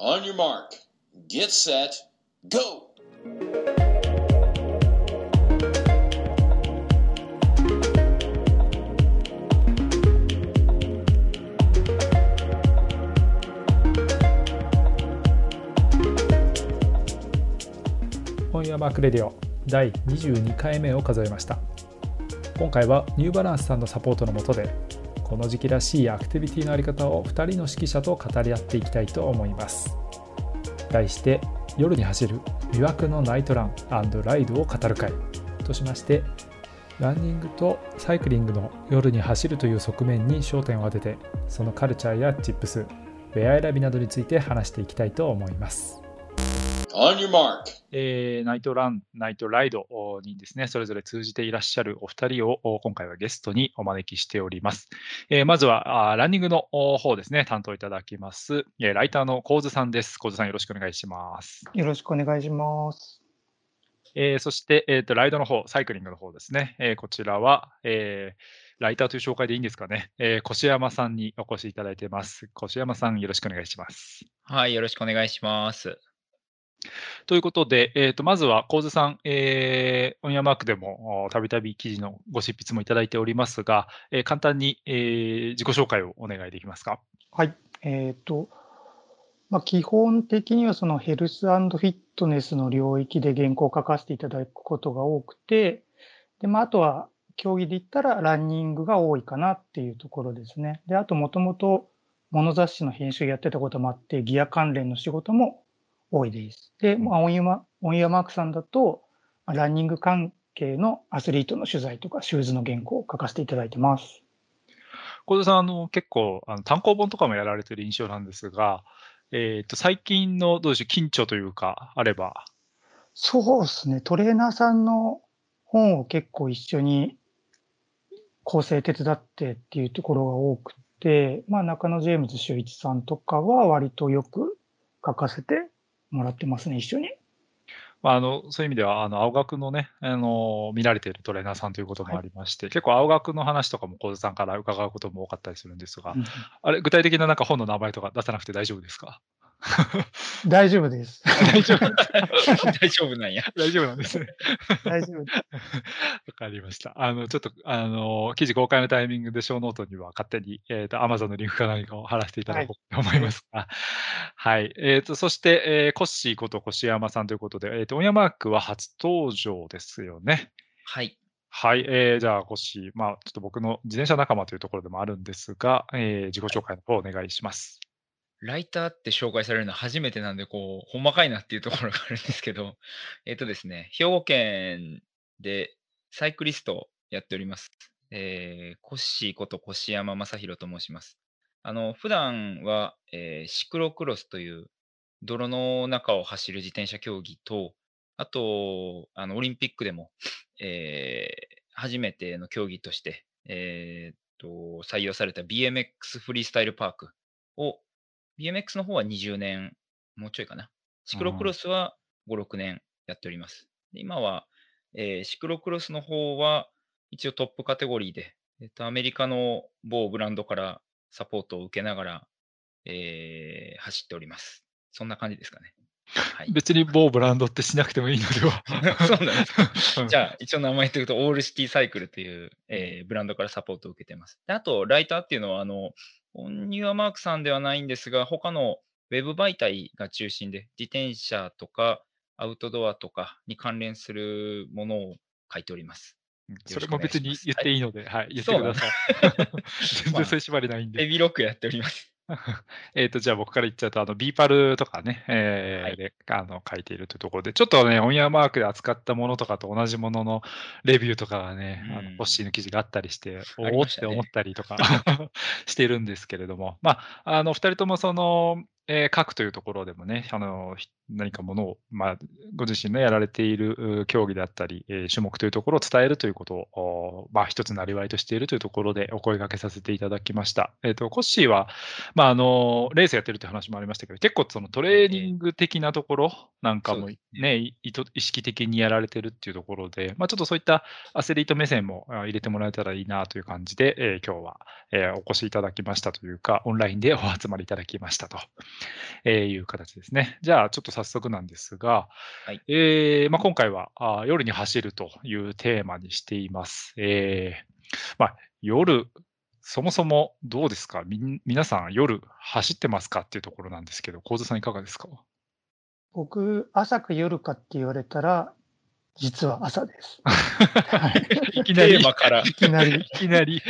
On your mark, get set, go! 本屋マークレディオ第22回目を数えました。今回はニューバランスさんのサポートのもとでこの時期らしいアクティビティのあり方を2人の指揮者と語り合っていきたいと思います。題して夜に走る魅惑のナイトランライドを語る会。としましてランニングとサイクリングの夜に走るという側面に焦点を当ててそのカルチャーやチップスウェア選びなどについて話していきたいと思います。えーナイトラン、ナイトライドにですね、それぞれ通じていらっしゃるお二人をお今回はゲストにお招きしております。えーまずはあーランニングのお方ですね、担当いただきます。えーライターの構図さんです。構図さんよろしくお願いします。よろしくお願いします。えーそして、えーと、ライドの方、サイクリングの方ですね。えーこちらは、えーライターという紹介でいいんですかね。えー越山さんにお越しいただいています。越山さん、よろしくお願いします。はい、よろしくお願いします。ということで、えー、とまずは、構図さん、えー、オンヤマークでもたびたび記事のご執筆もいただいておりますが、えー簡単に、えー自己紹介をお願いできますか？はい。えっ、と、まあ、基本的にはそのヘルスフィットネスの領域で原稿を書かせていただくことが多くて、で、まあ、あとは競技で言ったらランニングが多いかなっていうところですね。で、あともともと物雑誌の編集やってたこともあって、ギア関連の仕事も多いです。で、まあ、オンヤマオンヤマークさんだと、まあランニング関係のアスリートの取材とか、シューズの原稿を書かせていただいてます。構図さん、あの結構あの単行本とかもやられてる印象なんですが、えー、と最近のどうでしょう、緊張というか、あれば、そうですね。トレーナーさんの本を結構一緒に構成手伝ってっていうところが多くて、まあ中野ジェームズ修一さんとかは割とよく書かせてもらってますね、一緒に？まあ、あのそういう意味では、あの青学のね、あの見られているトレーナーさんということもありまして、結構青学の話とかも構図さんから伺うことも多かったりするんですが、うん。あれ、具体的ななんか本の名前とか出さなくて大丈夫ですか？大丈夫です。大丈夫 大丈夫なんや。大丈夫なんですね。大丈夫。わかりました。あの、ちょっと、あの、記事公開のタイミングで、ショーノートには勝手に、えっ、と、Amazon のリンクか何かを貼らせていただこうと思いますが。はい。えっ、と、そして、えーコッシーこと越山さんということで、えっ、と、オンヤマークは初登場ですよね。はい。はい。えーじゃあ、コッシー、まあ、ちょっと僕の自転車仲間というところでもあるんですが、えー自己紹介の方お願いします。ライターって紹介されるのは初めてなんで、こう、ほんまかいなっていうところがあるんですけど、えっとですね、兵庫県でサイクリストをやっております。えー、コッシーこと越山正宏と申します。あの、普段は、えーシクロクロスという泥の中を走る自転車競技と、あと、あの、オリンピックでも、えー初めての競技として、えーと、採用された BMX フリースタイルパークを BMX の方は20年、もうちょいかな。シクロクロスは5、6年やっております。で今は、えーシクロクロスの方は一応トップカテゴリーで、えっと、アメリカの某ブランドからサポートを受けながら、えー走っております。そんな感じですかね。はい。別に某ブランドってしなくてもいいのでは。そうなんですうんじゃあ、一応名前言ってと、オールシティサイクルという、えーブランドからサポートを受けてます。であと、ライターっていうのは、あの、onyourmark さんではないんですが、他のウェブ媒体が中心で、自転車とかアウトドアとかに関連するものを書いております。それも別に言っていいので、はい、言ってください。全然そういう縛りないんで。手広くやっております。えっと、じゃあ僕から言っちゃうと、あの、ビーパルとかね、えーはい。で、あの、書いているというところで、ちょっとね、 onyourmark で扱ったものとかと同じもののレビューとかがね、あの、うんポッシーの記事があったりして、おおったて思ったりとか しているんですけれども、まあ、あの、二人ともその、えー書くというところでもね、あの、ひ何かものを、まあ、ご自身のやられているう競技であったり、えー種目というところを伝えるということを、おまあ、一つなりわいとしているというところでお声掛けさせていただきました。えっ、と、コッシーは、まあ、あの、レースやってるという話もありましたけど、結構そのトレーニング的なところなんかもね、い意図意識的にやられてるっていうところで、まあ、ちょっとそういったアスリート目線もあ入れてもらえたらいいなという感じで、えー今日は、えーお越しいただきましたというか、オンラインでお集まりいただきましたとえーいう形ですね。じゃあ、ちょっと早速なんですが、はいえーまあ、今回はあー夜に走るというテーマにしています。えーまあ、夜、そもそもどうですか？みん皆さん夜走ってますかっていうところなんですけど、構図さんいかがですか？僕、朝か夜かって言われたら、実は朝です。は いいきなり、テーマからいきなり。いきなり。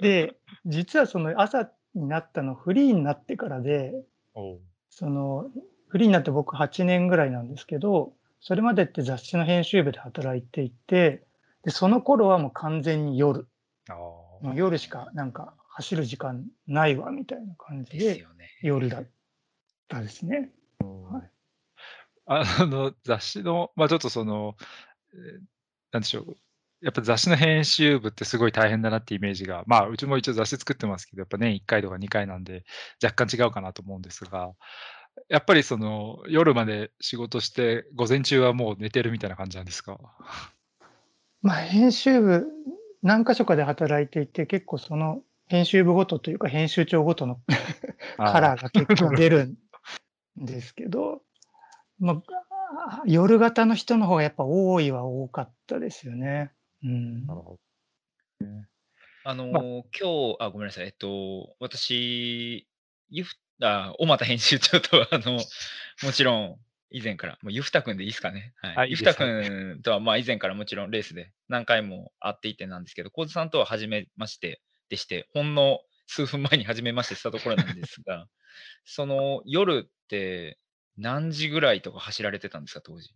で、実はその朝になったのフリーになってからで、そのフリーになって僕8年ぐらいなんですけど、それまでって雑誌の編集部で働いていて、でその頃はもう完全に夜、もう夜しかなんか走る時間ないわみたいな感じで。夜だったですね。はいあの、雑誌の、まあちょっとその、えーなんでしょう。やっぱ雑誌の編集部ってすごい大変だなってイメージが、まあうちも一応雑誌作ってますけど、やっぱ年1回とか2回なんで若干違うかなと思うんですが、やっぱりその夜まで仕事して午前中はもう寝てるみたいな感じなんですか？まあ編集部何箇所かで働いていて、結構その編集部ごとというか編集長ごとの カラーが結構出るんですけど、まあ、夜型の人の方がやっぱ多いは多かったですよね。うんな。るほあのーま今日、あ、ごめんなさい。えっと、私、ゆふ、あ、小俣編集長とは、あの、もちろん、以前から、もうゆふたくんでいいですかね。はい。ゆふたくんとは、まあ、以前からもちろんレースで何回も会っていてなんですけど、小津さんとは初めましてでして、ほんの数分前に初めましてしたところなんですが、その夜って何時ぐらいとか走られてたんですか、当時？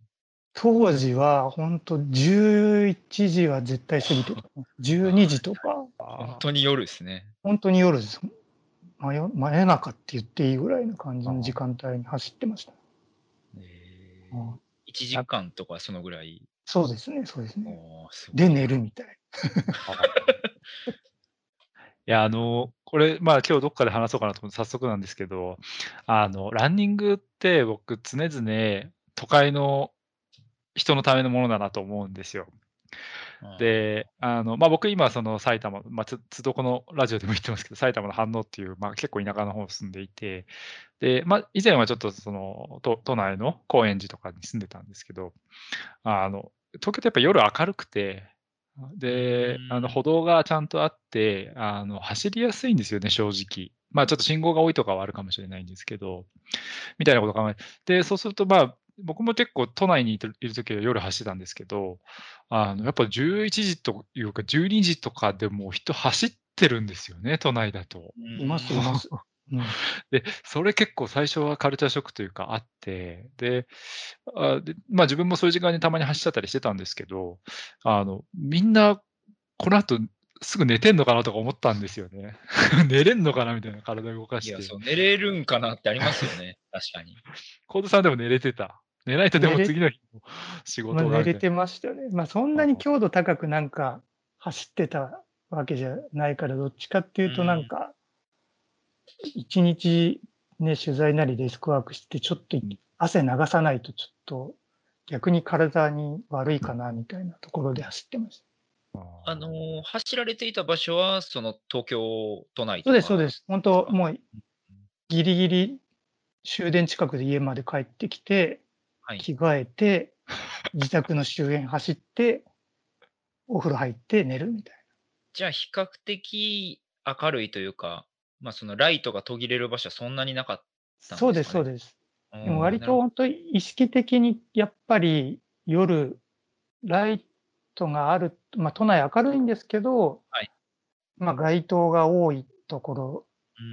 当時は本当11時は絶対過ぎてた。12時とか、本当に夜ですね。本当に夜です。真夜真夜中って言っていいぐらいの感じの時間帯に走ってました。えうん1時間とかそのぐらい。そうですね、そうですね。すで、寝るみたい。いや、あの、これ、まあ今日どっかで話そうかなと思って早速なんですけど、あの、ランニングって僕常々都会の人のためのものだなと思うんですよ。うんで、あの、まあ僕今その埼玉、まあつ、つどこのラジオでも言ってますけど、埼玉の飯能っていう、まあ結構田舎の方に住んでいて、で、まあ以前はちょっとその、都都内の高円寺とかに住んでたんですけど、あの、東京ってやっぱ夜明るくて、で、あの、うん歩道がちゃんとあって、あの、走りやすいんですよね、正直。まあちょっと信号が多いとかはあるかもしれないんですけど、みたいなことを考えて、そうするとまあ、僕も結構都内にいるいるときは夜走ってたんですけど、あの、やっぱ11時というか12時とかでもう人走ってるんですよね、都内だと。います、います。うんで、それ結構最初はカルチャーショックというかあって、で、あでまあ自分もそういう時間にたまに走っちゃったりしてたんですけど、あの、みんなこの後すぐ寝てんのかなとか思ったんですよね。寝れんのかなみたいな体動かいや、して。そう、寝れるんかなってありますよね。確かに。コードさんでも寝れてた。寝ないとでも次の日も仕まあ、事が寝れてましたよね。まあ、そんなに強度高くなんか走ってたわけじゃないから、どっちかっていうとなんか、一日ね、取材なりデスクワークして、ちょっと汗流さないとちょっと逆に体に悪いかなみたいなところで走ってました。あのー走られていた場所は、その東京都内。そうです、そうですす。本当もうギリギリ終電近くで家まで帰ってきて、はい。着替えて、自宅の周辺走って、お風呂入って寝るみたいじゃあ、比較的明るいというか、まあ、そなライトが途切れる場所はそんなになかったな。んそうです、ですかね？そうです。うんでも割と本当に意識的にやっぱり夜、ライトがある、まあ都内明るいんですけど、はい。まあ街灯が多いところ、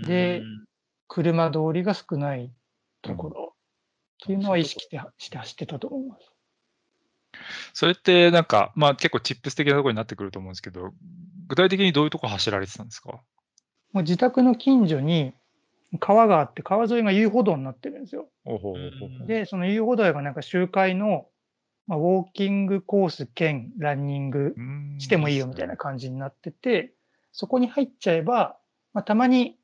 でうん。車通りが少ないところっていうのは意識してして走ってたと思います。それってなんか、まあ結構チップス的なところになってくると思うんですけど、具体的にどういうとこ走られてたんですか？もう自宅の近所に川があって、川沿いが遊歩道になってるんですよ。で、その遊歩道がなんか周回の、まあ、ウォーキングコース兼ランニングしてもいいよみたいな感じになってて、そこに入っちゃえば、まあ、たまに、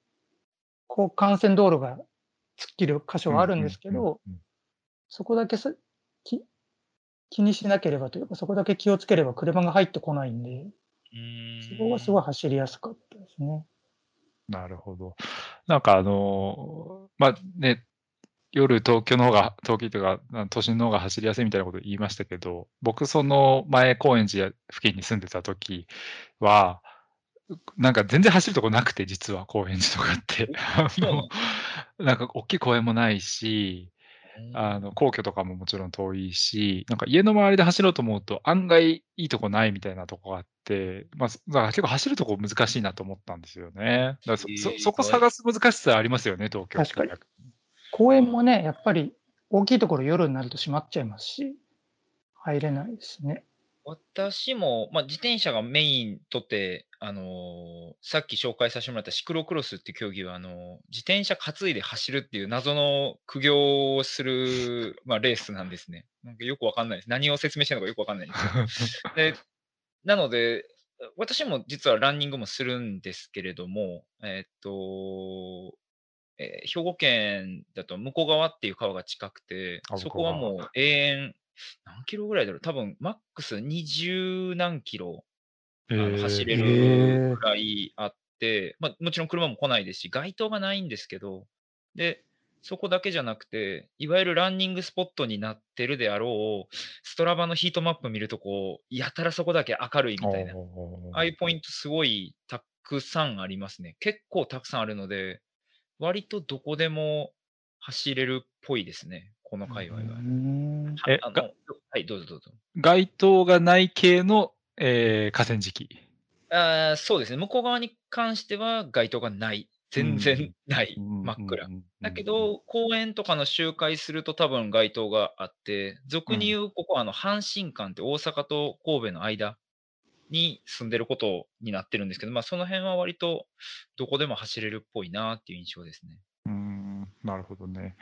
こう、幹線道路が突っ切る箇所はあるんですけど、そこだけさき気にしなければというか、そこだけ気をつければ車が入ってこないんで、うんそこがすごい走りやすかったですね。なるほど。なんかあのーまあね、夜東京の方が、東京とか、あ都心の方が走りやすいみたいなこと言いましたけど、僕その前高円寺付近に住んでた時は、なんか全然走るとこなくて、実は高円寺とかって。なんか大きい公園もないし、うんあの、皇居とかももちろん遠いし、なんか家の周りで走ろうと思うと案外いいとこないみたいなとこがあって、まあ、そだから結構走るとこ難しいなと思ったんですよね。だからそそこ探す難しさありますよね、東京。確かに公園もね、やっぱり大きいところ夜になると閉まっちゃいますし、入れないですね。私も、まあ、自転車がメインとって、あのーさっき紹介させてもらったシクロクロスって競技は、あのー自転車担いで走るっていう謎の苦行をする、まあ、レースなんですね。なんかよくわかんないです。何を説明してるのかよくわかんないんですけど。で、なので、私も実はランニングもするんですけれども、えーっと、えー兵庫県だと向こう側っていう川が近くてあ、そこはもう永遠、何キロぐらいだろう。多分マックス20何キロあの走れへるー。ぐらいあって、まあ、もちろん車も来ないですし、街灯がないんですけど、で、そこだけじゃなくて、いわゆるランニングスポットになってるであろう、ストラバのヒートマップ見ると、こう、やたらそこだけ明るいみたいな、ああいうポイントすごいたくさんありますね。結構たくさんあるので、割とどこでも走れるっぽいですね、この界隈は。はい、どうぞどうぞ。街灯がない系の、えー河川敷？あーそうですね。向こう側に関しては街灯がない。全然ない。真っ暗。だけ、ど、公園とかの集会すると多分街灯があって、俗に言う、ここはあの阪神間って大阪と神戸の間に住んでることになってるんですけど、まあその辺は割とどこでも走れるっぽいなっていう印象ですね。うん、なるほどね。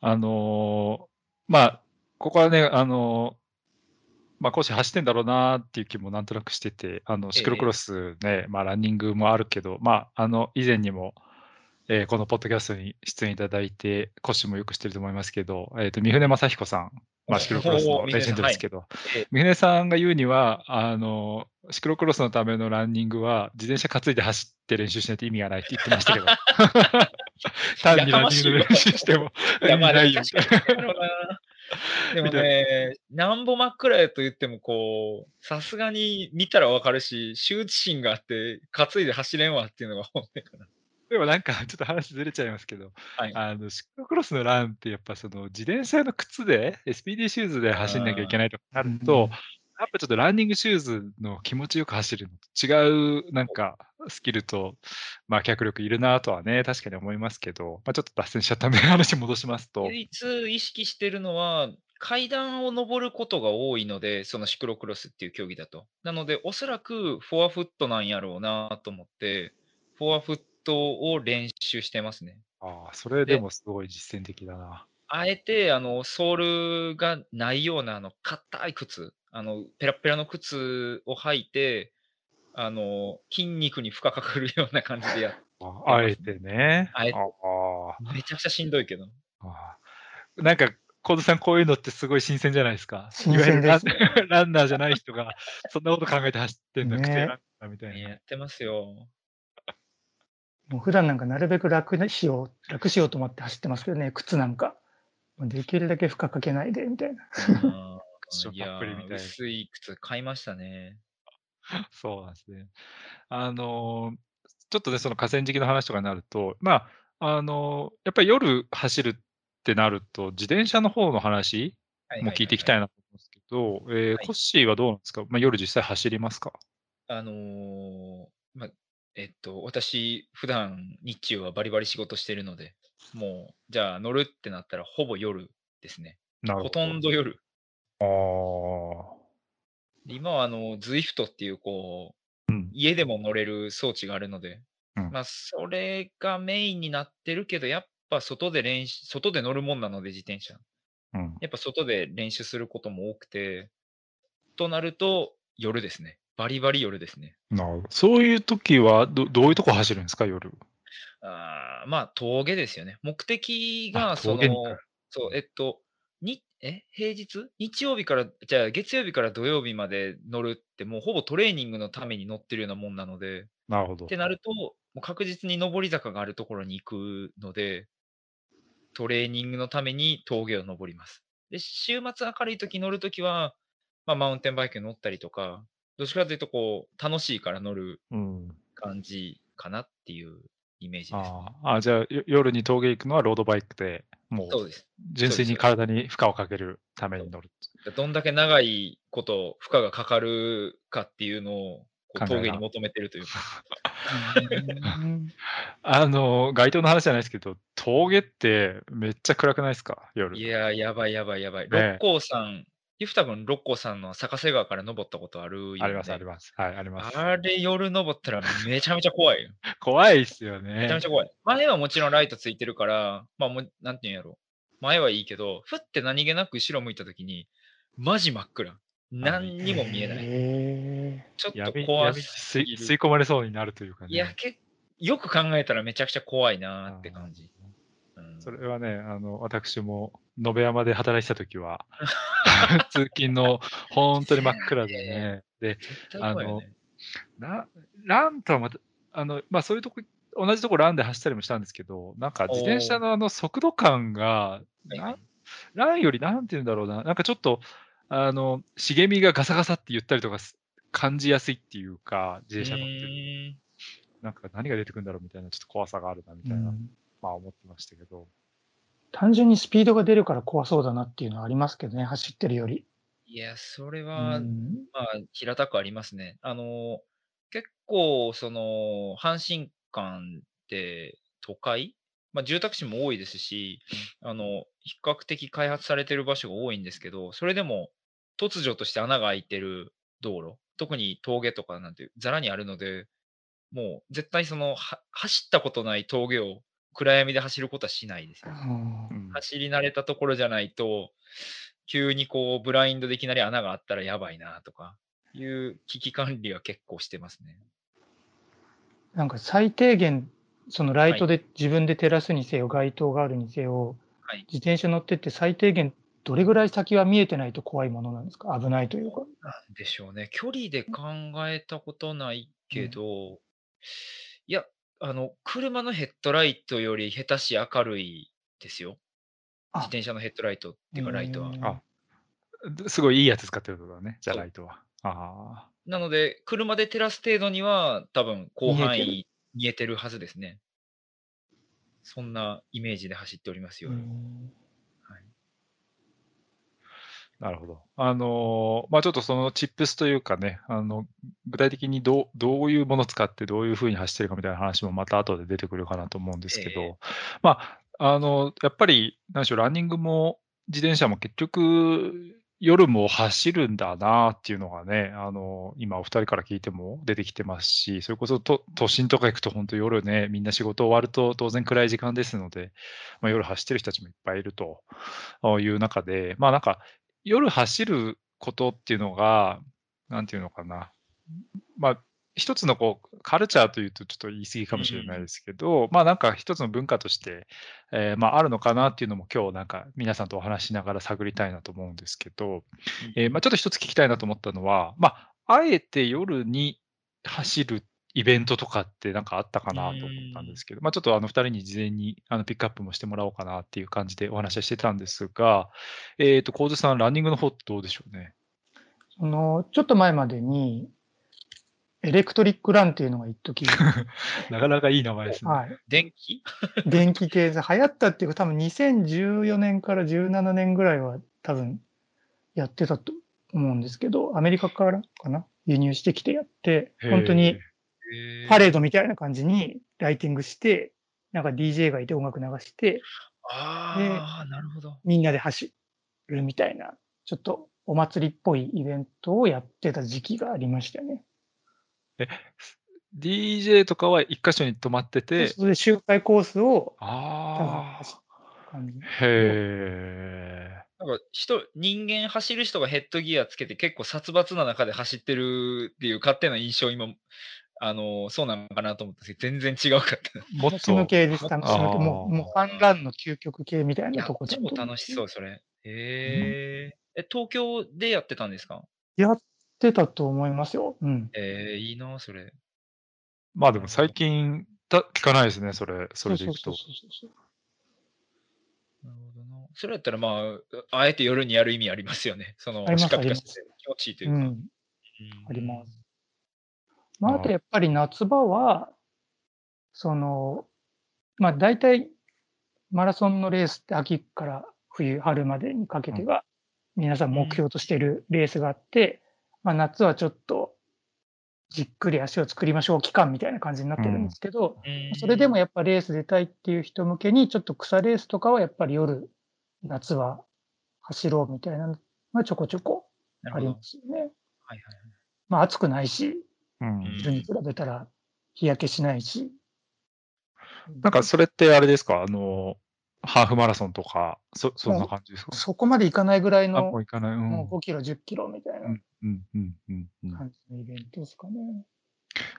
あのーまあ、ここはね、あのーまあ、講師走ってんだろうなっていう気もなんとなくしてて、あの、シクロクロスね、まあ、ランニングもあるけど、まあ、あの、以前にも、えーこのポッドキャストに出演いただいて、コッシーもよく知ってると思いますけど、えっ、と、三船正彦さん、まあ、シクロクロスのレジェンドですけど。ええ、三船さんが言うには、あの、シクロクロスのためのランニングは、自転車担いで走って練習しないと意味がないって言ってましたけど、単にランニングの練習してもいや、まあ、ないよ。でもね、なんぼ真っ暗やと言っても、こう、さすがに見たらわかるし、羞恥心があって、担いで走れんわっていうのが本音かな。でもなんか、ちょっと話ずれちゃいますけど、はい。あの、シクロクロスのランってやっぱその自転車の靴で、SPD シューズで走んなきゃいけないとなると、やっぱちょっとランニングシューズの気持ちよく走るのと違う、なんか、スキルと、まあ、脚力いるなとはね、確かに思いますけど、まあ、ちょっと脱線しちゃったんで、話戻しますと、唯一意識してるのは、階段を登ることが多いので、そのシクロクロスっていう競技だと。なので、おそらくフォアフットなんやろうなと思って、フォアフットを練習してますね。ああ、それでもすごい実践的だな。あえて、あの、ソールがないような、あの、硬い靴、あの、ペラッペラの靴を履いて、あの、筋肉に負荷かかるような感じでやっあ あえてね。あえてあめちゃくちゃしんどいけど。あなんか、コードさん、こういうのってすごい新鮮じゃないですか。新鮮ですいわゆるランナーじゃない人が、そんなこと考えて走ってんの、ね癖ランナーみたいな。やってますよ。もう普段なんかなるべく楽にしよう、楽しようと思って走ってますけどね、靴なんか。できるだけ負荷かけないで、みたいな。いや薄い靴買いましたね。そうなんですね。あのーちょっとね、その河川敷の話とかになると、まあ、あのーやっぱり夜走るってなると、自転車の方の話も聞いていきたいな。なと思うんですけど、コッシーはどうなんですか、まあ、夜実際走りますか？あのーま、えっと、私、普段日中はバリバリ仕事してるので、もう、じゃあ乗るってなったら、ほぼ夜ですね。なるほとんど夜。ああ。今はあの、Zwift っていう、こう、うん。家でも乗れる装置があるので、うんまあ、それがメインになってるけど、やっぱ外で練習、外で乗るもんなので、自転車。うん。やっぱ外で練習することも多くて、となると、夜ですね。バリバリ夜ですね。なるほど。そういう時はど、どういうとこ走るんですか、夜？あーまあ、峠ですよね。目的が、あそ峠そう、えっと、に、え、平日？日曜日から、じゃあ月曜日から土曜日まで乗るって、もうほぼトレーニングのために乗ってるようなもんなので、なるほどって。なると、もう確実に上り坂があるところに行くので、トレーニングのために峠を登ります。で、週末明るい時乗るときは、まあ、マウンテンバイクに乗ったりとか、どっちかというとこう、楽しいから乗るうん。感じかなっていうイメージです、ね。あーあ、じゃあ、よ夜に峠行くのはロードバイクで、もそう。純粋に体に負荷をかけるために乗る。どんだけ長いこと負荷がかかるかっていうのを峠に求めてるというか。う んあの、街灯の話じゃないですけど、峠ってめっちゃ暗くないですか？夜。いやー、やばいやばいやばい。ねえ六甲山、ゆふたくん六甲山の坂瀬川から登ったことあるよ、ね、あります、あります。はい、あります。あれ夜登ったらめちゃめちゃ怖いよ。怖いっすよねめちゃめちゃ。怖い。前はもちろんライトついてるから、まあもう、なんていうんやろ。前はいいけど、ふって何気なく後ろ向いたときに、マジ真っ暗。何にも見えない。へちょっと闇怖すぎる。い吸い込まれそうになるというかね。いや、けよく考えたらめちゃくちゃ怖いなーって感じ。うんそれはね、あの、私も、延山で働いてた時は、通勤の本当に真っ暗でね。で、絶対怖いよね。なランとはまた、あの、まあそういうとこ、同じとこランで走ったりもしたんですけど、なんか自転車のあの速度感が、ランよりなんて言うんだろうな、なんかちょっと、あの、茂みがガサガサって言ったりとかす感じやすいっていうか、自転車乗ってなんか何が出てくるんだろうみたいな、ちょっと怖さがあるなみたいな、うん。まあ思ってましたけど。単純にスピードが出るから怖そうだなっていうのはありますけどね、走ってるより。いや、それうは、んまあ、平たくありますね。あの、結構、その、阪神間って都会？まあ、住宅地も多いですし、あの、比較的開発されてる場所が多いんですけど、それでも、突如として穴が開いてる道路、特に峠とかなんてざらにあるので、もう絶対その、は走ったことない峠を暗闇で走ることはしないですよ。うんうん走り慣れたところじゃないと、急にこう、ブラインドでいきなり穴があったらやばいなとか、いう危機管理は結構してますね。なんか最低限、そのライトで自分で照らすにせよ、街灯があるにせよ、はい自転車乗ってって最低限どれぐらい先は見えてないと怖いものなんですか？危ないというか。なんでしょうね。距離で考えたことないけど、いや、あの、車のヘッドライトより下手し明るいですよ。あ自転車のヘッドライトっていうかライトはあすごいいいやつ使ってることだね、じゃあそうライトは。あなので、車で照らす程度には多分広範見えて囲見えてるはずですね。そんなイメージで走っておりますよ。なるほど。あのーまあちょっとそのチップスというかね、あの、具体的にどうどういうものを使ってどういうふうに走ってるかみたいな話もまた後で出てくるかなと思うんですけど、ええまあ、あの、やっぱり、なんでしょう、ランニングも自転車も結局、夜も走るんだなっていうのがね、あの、今お二人から聞いても出てきてますし、それこそ都都心とか行くと本当夜ね、みんな仕事終わると当然暗い時間ですので、まあ、夜走ってる人たちもいっぱいいるという中で、まあなんか夜走ることっていうのが、なんていうのかな、まあ一つのこうカルチャーというとちょっと言い過ぎかもしれないですけど、まあなんか一つの文化として、えーまああるのかなっていうのも今日なんか皆さんとお話ししながら探りたいなと思うんですけど、えーまあちょっと一つ聞きたいなと思ったのは、まああえて夜に走るイベントとかってなんかあったかなと思ったんですけど、まあちょっとあの二人に事前にあのピックアップもしてもらおうかなっていう感じでお話ししてたんですが、えっ、と、構図さん、ランニングの方どうでしょうね？そのちょっと前までに、エレクトリックランっていうのが一時、なかなかいい名前ですね。はい、電気？電気系で流行ったっていうか、多分2014年から17年ぐらいは多分やってたと思うんですけど、アメリカからかな？輸入してきてやって、本当にパレードみたいな感じにライティングして、なんか DJ がいて音楽流して、ああ、なるほど。みんなで走るみたいな、ちょっとお祭りっぽいイベントをやってた時期がありましたよね。DJ とかは一箇所に泊まってて、それで周回コースをあ。あ、へなんか人、人間走る人がヘッドギアつけて結構殺伐な中で走ってるっていう勝手な印象今、あの、そうなのかなと思ったんですけど、全然違うかった。え、もっと、系です、楽しむもう、もうファンランの究極系みたいなとこ、だと超楽しそう、それ。へえ。え、東京でやってたんですかやってたと思いますよ。うん。えー、いいな、それ。まあでも最近、た聞かないですね、それ、それでいくと。なるほどな。それやったら、まあ、あえて夜にやる意味ありますよね。その、視覚化して気持ちいいというか。うん、うんあります。まあ、あとやっぱり夏場は、その、まあ大体マラソンのレースって秋から冬、春までにかけてが皆さん目標としているレースがあって、まあ夏はちょっとじっくり足を作りましょう期間みたいな感じになってるんですけど、うん。それでもやっぱレース出たいっていう人向けに、ちょっと草レースとかはやっぱり夜、夏は走ろうみたいなのがちょこちょこありますよね。はいはいまあ暑くないし、うんうん昼に比べたら日焼けしないし。なんかそれってあれですか？あの、ハーフマラソンとか、そそんな感じですか？そこまでいかないぐらいあ、の、もういかない。うん。もう5キロ、10キロみたいなうんうんうんうんうん感じのイベントですかね。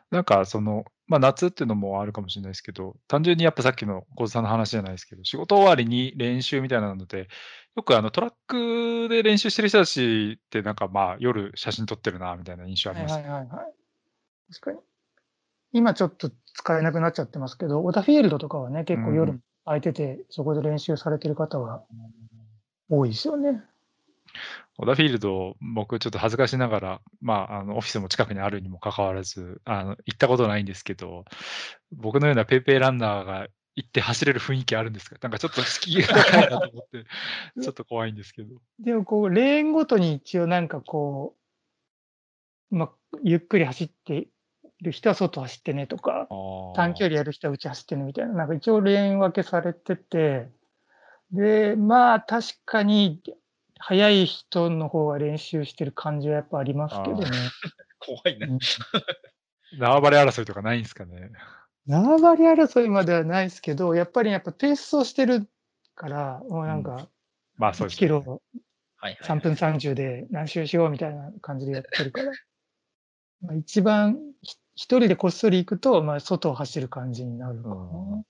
なんかその、まあ、夏っていうのもあるかもしれないですけど、単純にやっぱさっきの小津さんの話じゃないですけど、仕事終わりに練習みたいなので、よくあのトラックで練習してる人たちって、なんかまあ夜写真撮ってるなみたいな印象ありはいます。はいはいはい。確かに。今ちょっと使えなくなっちゃってますけど、オダフィールドとかはね、結構う夜空いてて、そこで練習されてる方は多いですよね。オダフィールド、僕ちょっと恥ずかしながら、まあ、あのオフィスも近くにあるにもかかわらず、あの行ったことないんですけど、僕のようなペイペイランナーが行って走れる雰囲気あるんですか？なんかちょっと敷居が高いなと思って、ちょっと怖いんですけど。でもこう、レーンごとに一応なんかこう、まあ、ゆっくり走ってる人は外走ってねとか、短距離やる人は内走ってねみたいな、なんか一応レーン分けされてて、で、まあ確かに速い人の方が練習してる感じはやっぱありますけどね。怖いな。うん 縄張り争いとかないんですかね。縄張り争いまではないですけど、やっぱりやっぱペースをしてるから、もうなんか1まあそうです、キロはいはい。3分30で何周しようみたいな感じでやってるから、まあ一番ひ一人でこっそり行くと、まあ外を走る感じになるかな。うん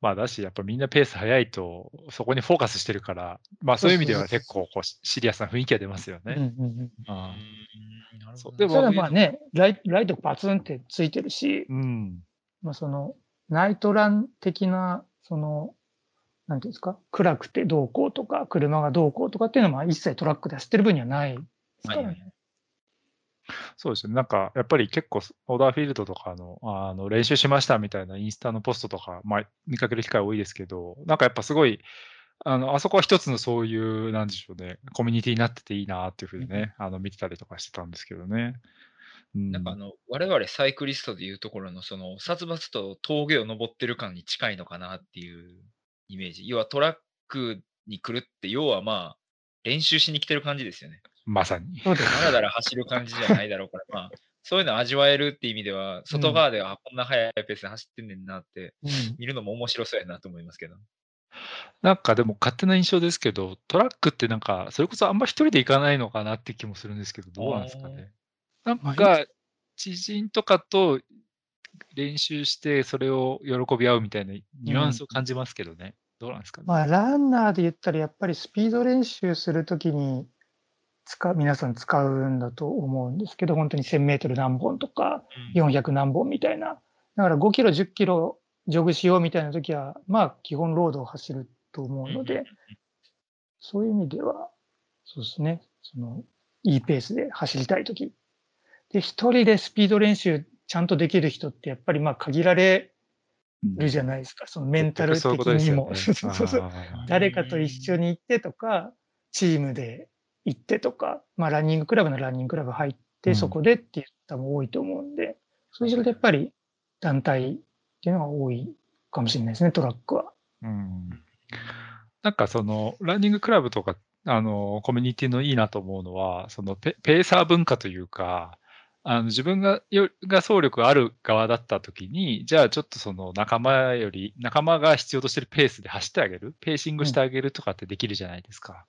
まあだし、やっぱみんなペース速いと、そこにフォーカスしてるから、まあそういう意味では結構こうシリアスな雰囲気が出ますようんね。うんうんうんあなるほどそうでもただまあね、ライライトバツンってついてるし、うん。まあその、ナイトラン的な、その、なんていうんですか、暗くてどうこうとか、車がどうこうとかっていうのはまあ一切トラックで走ってる分にはないですからはいね。そうですね。なんか、やっぱり結構、オーダーフィールドとかの、あの、練習しましたみたいなインスタのポストとか、まあ、見かける機会多いですけど、なんかやっぱすごい、あの、あそこは一つのそういう、なんでしょうね、コミュニティになってていいなっていうふうにね、あの、見てたりとかしてたんですけどね。うん。なんかあの、我々サイクリストでいうところの、その、殺伐と峠を登ってる感に近いのかなっていうイメージ。要はトラックに来るって、要はまあ、練習しに来てる感じですよね。まさに。そうです。だらだら走る感じじゃないだろうから、まあ、そういうの味わえるって意味では、外側では、あこんな速いペースで走ってんねんなって、うん見るのも面白そうやなと思いますけど。なんかでも勝手な印象ですけど、トラックってなんか、それこそあんま一人で行かないのかなって気もするんですけど、どうなんですかね。なんまあか、知人とかと練習して、それを喜び合うみたいなニュアンスを感じますけどね。どうなんですかね。まあ、ランナーで言ったら、やっぱりスピード練習するときに使う、皆さん使うんだと思うんですけど、本当に1000メートル何本とか、400何本みたいな。だから5キロ、10キロジョグしようみたいなときは、まあ、基本ロードを走ると思うので、そういう意味では、そうですね、その、いいペースで走りたいとき。で、一人でスピード練習ちゃんとできる人って、やっぱりまあ限られるじゃないですか。そのメンタル的にも。誰かと一緒に行ってとか、チームで行ってとか、まあランニングクラブのランニングクラブ入っうんて、そこでっていう方も多いと思うんで、そうするとやっぱり団体っていうのが多いかもしれないですね、トラックは。うんなんかそのランニングクラブとかあのコミュニティのいいなと思うのはそのペペーサー文化というかあの自分がよが総力ある側だった時にじゃあちょっとその仲間より仲間が必要としてるペースで走ってあげるペーシングしてあげるとかってできるじゃないですか。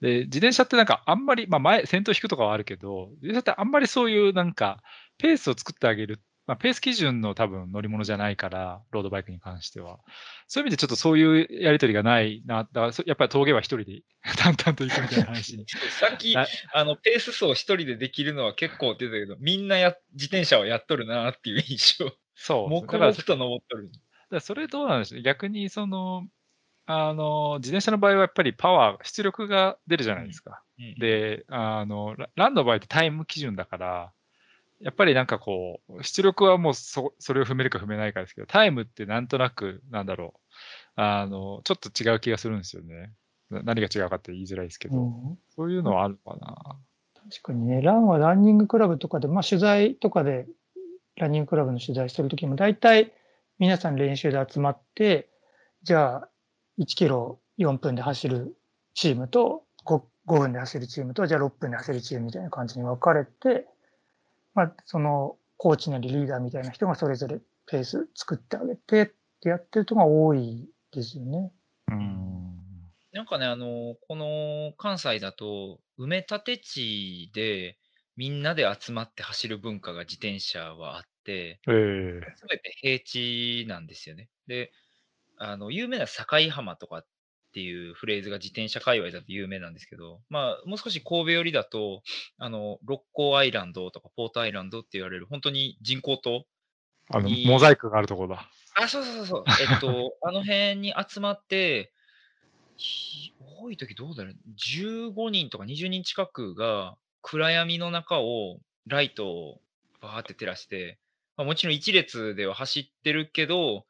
で自転車ってなんかあんまり、まあ、前先頭引くとかはあるけど自転車ってあんまりそういうなんかペースを作ってあげるまあ、ペース基準の多分乗り物じゃないから、ロードバイクに関しては。そういう意味でちょっとそういうやりとりがないな。だからそやっぱり峠は一人で 淡々と行くみたいな話に。さっきな、あの、ペース走一人でできるのは結構って言ってたけど、みんなや、自転車はやっとるなっていう印象。そう。黙々と登っとる。だそれどうなんでしょうね。逆にその、あの、自転車の場合はやっぱりパワー、出力が出るじゃないですか。うん、で、あの、ラランの場合ってタイム基準だから、やっぱりなんかこう、出力はもうそそれを踏めるか踏めないかですけど、タイムってなんとなく、なんだろう、あの、ちょっと違う気がするんですよね。な何が違うかって言いづらいですけど、うんそういうのはあるのかな。確かにね、ランはランニングクラブとかで、まあ取材とかで、ランニングクラブの取材してるときも、大体皆さん練習で集まって、じゃあ1キロ4分で走るチームと5、5分で走るチームと、じゃあ6分で走るチームみたいな感じに分かれて、まあそのコーチなりリーダーみたいな人がそれぞれペース作ってあげてってやってるとこが多いですよね。うん。なんかね、あの、この関西だと、埋め立て地でみんなで集まって走る文化が自転車はあって、ええすべて平地なんですよね。で、あの、有名な境浜とかっていうフレーズが自転車界隈だと有名なんですけど、まあ、もう少し神戸寄りだと、あの、六甲アイランドとかポートアイランドって言われる、本当に人工島。あの、モザイクがあるところだ。あ、そうそうそうそう。えっと、あの辺に集まって、ひ多い時どうだろう ?15 人とか20人近くが暗闇の中をライトをバーって照らして、まあ、もちろん一列では走ってるけど、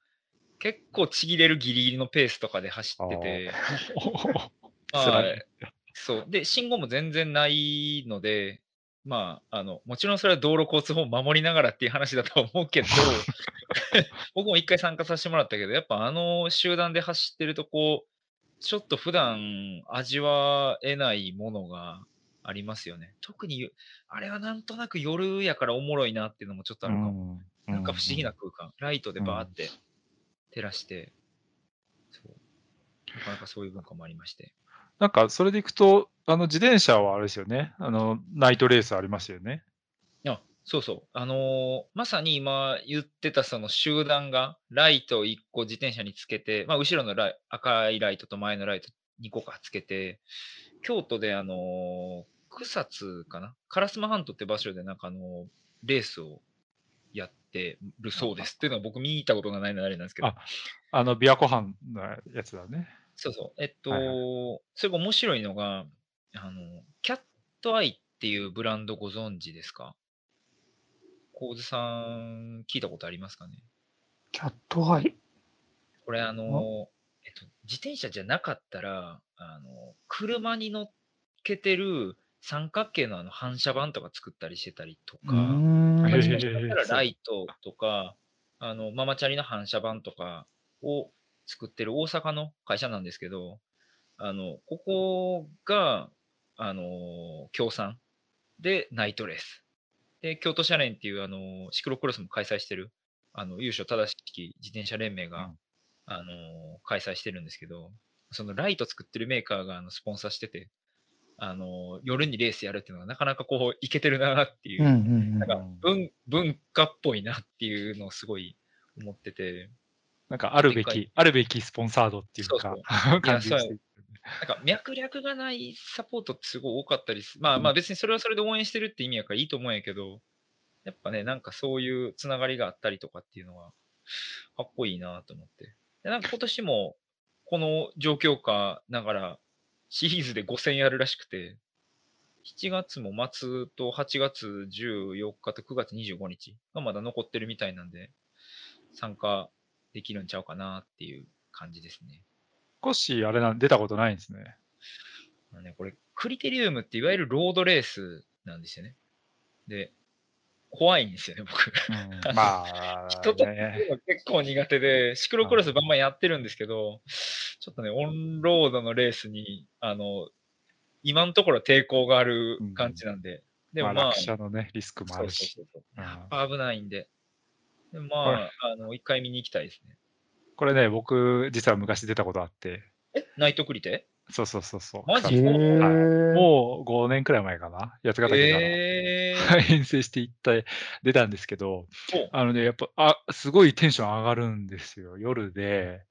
結構ちぎれるギリギリのペースとかで走ってて、まあ辛いそう。で、信号も全然ないので、まあ、あの、もちろんそれは道路交通法を守りながらっていう話だとは思うけど、僕も一回参加させてもらったけど、やっぱあの集団で走ってると、こう、ちょっと普段味わえないものがありますよね。特に、あれはなんとなく夜やからおもろいなっていうのもちょっとあるかも。うなんか不思議な空間。ライトでバーって照らして、そう。なかなかそういう文化もありまして。なんか、それでいくと、あの、自転車はあれですよね。あの、ナイトレースありますよね。あ、そうそう。あのーまさに今言ってたその集団がライト1個自転車につけて、まあ後ろのライ赤いライトと前のライト2個かつけて、京都であのー草津かな？烏丸半島って場所でなんかあのーレースをやってるそうです。っていうのは僕見たことがないのであれなんですけどあ。あの、琵琶湖畔のやつだね。そうそう。えっと、はいそれが面白いのが、あの、キャットアイっていうブランドご存知ですか？コウズさん、聞いたことありますかね？キャットアイ？これ、あの、えっと、自転車じゃなかったら、あの、車に乗っけてる三角形のあの反射板とか作ったりしてたりとか、ライトとか、あの、ママチャリの反射板とかを作ってる大阪の会社なんですけど、あの、ここが、あの、協賛でナイトレース。で、京都社連っていう、あの、シクロクロスも開催してる、あの、優勝正しき自転車連盟が、うん。あの、開催してるんですけど、そのライト作ってるメーカーがあのスポンサーしてて、あの、夜にレースやるっていうのがなかなかこう、いけてるなっていう文文化っぽいなっていうのをすごい思ってて、なんか、あるべき、あるべきスポンサードっていうか、そう感じなんか脈略がないサポートってすごい多かったりすまあまあ別にそれはそれで応援してるって意味やからいいと思うんやけど、やっぱね、なんかそういうつながりがあったりとかっていうのは、かっこいいなと思って。でなんか今年も、この状況下ながら、シリーズで5戦やるらしくて、7月も末と8月14日と9月25日がまだ残ってるみたいなんで、参加できるんちゃうかなっていう感じですね。少し、あれなん、出たことないんですね。ね、これ、クリテリウムっていわゆるロードレースなんですよね。で、怖いんですよね、僕。うん。まあ、人とね、結構苦手で、シクロクロスバンバンやってるんですけど、ちょっとね、オンロードのレースに、あの、今のところ抵抗がある感じなんで、でもまあ、落車のね、リスクもあるし。そう危ないんで、でまあ、あの、一回見に行きたいですね。これね、僕、実は昔出たことあって、え、ナイトクリテ？そうそうそうそう。マジ？もう5年くらい前かな？八ヶ岳から。えー、遠征して行って出たんですけど、おあのね、やっぱ、あ、すごいテンション上がるんですよ。夜で、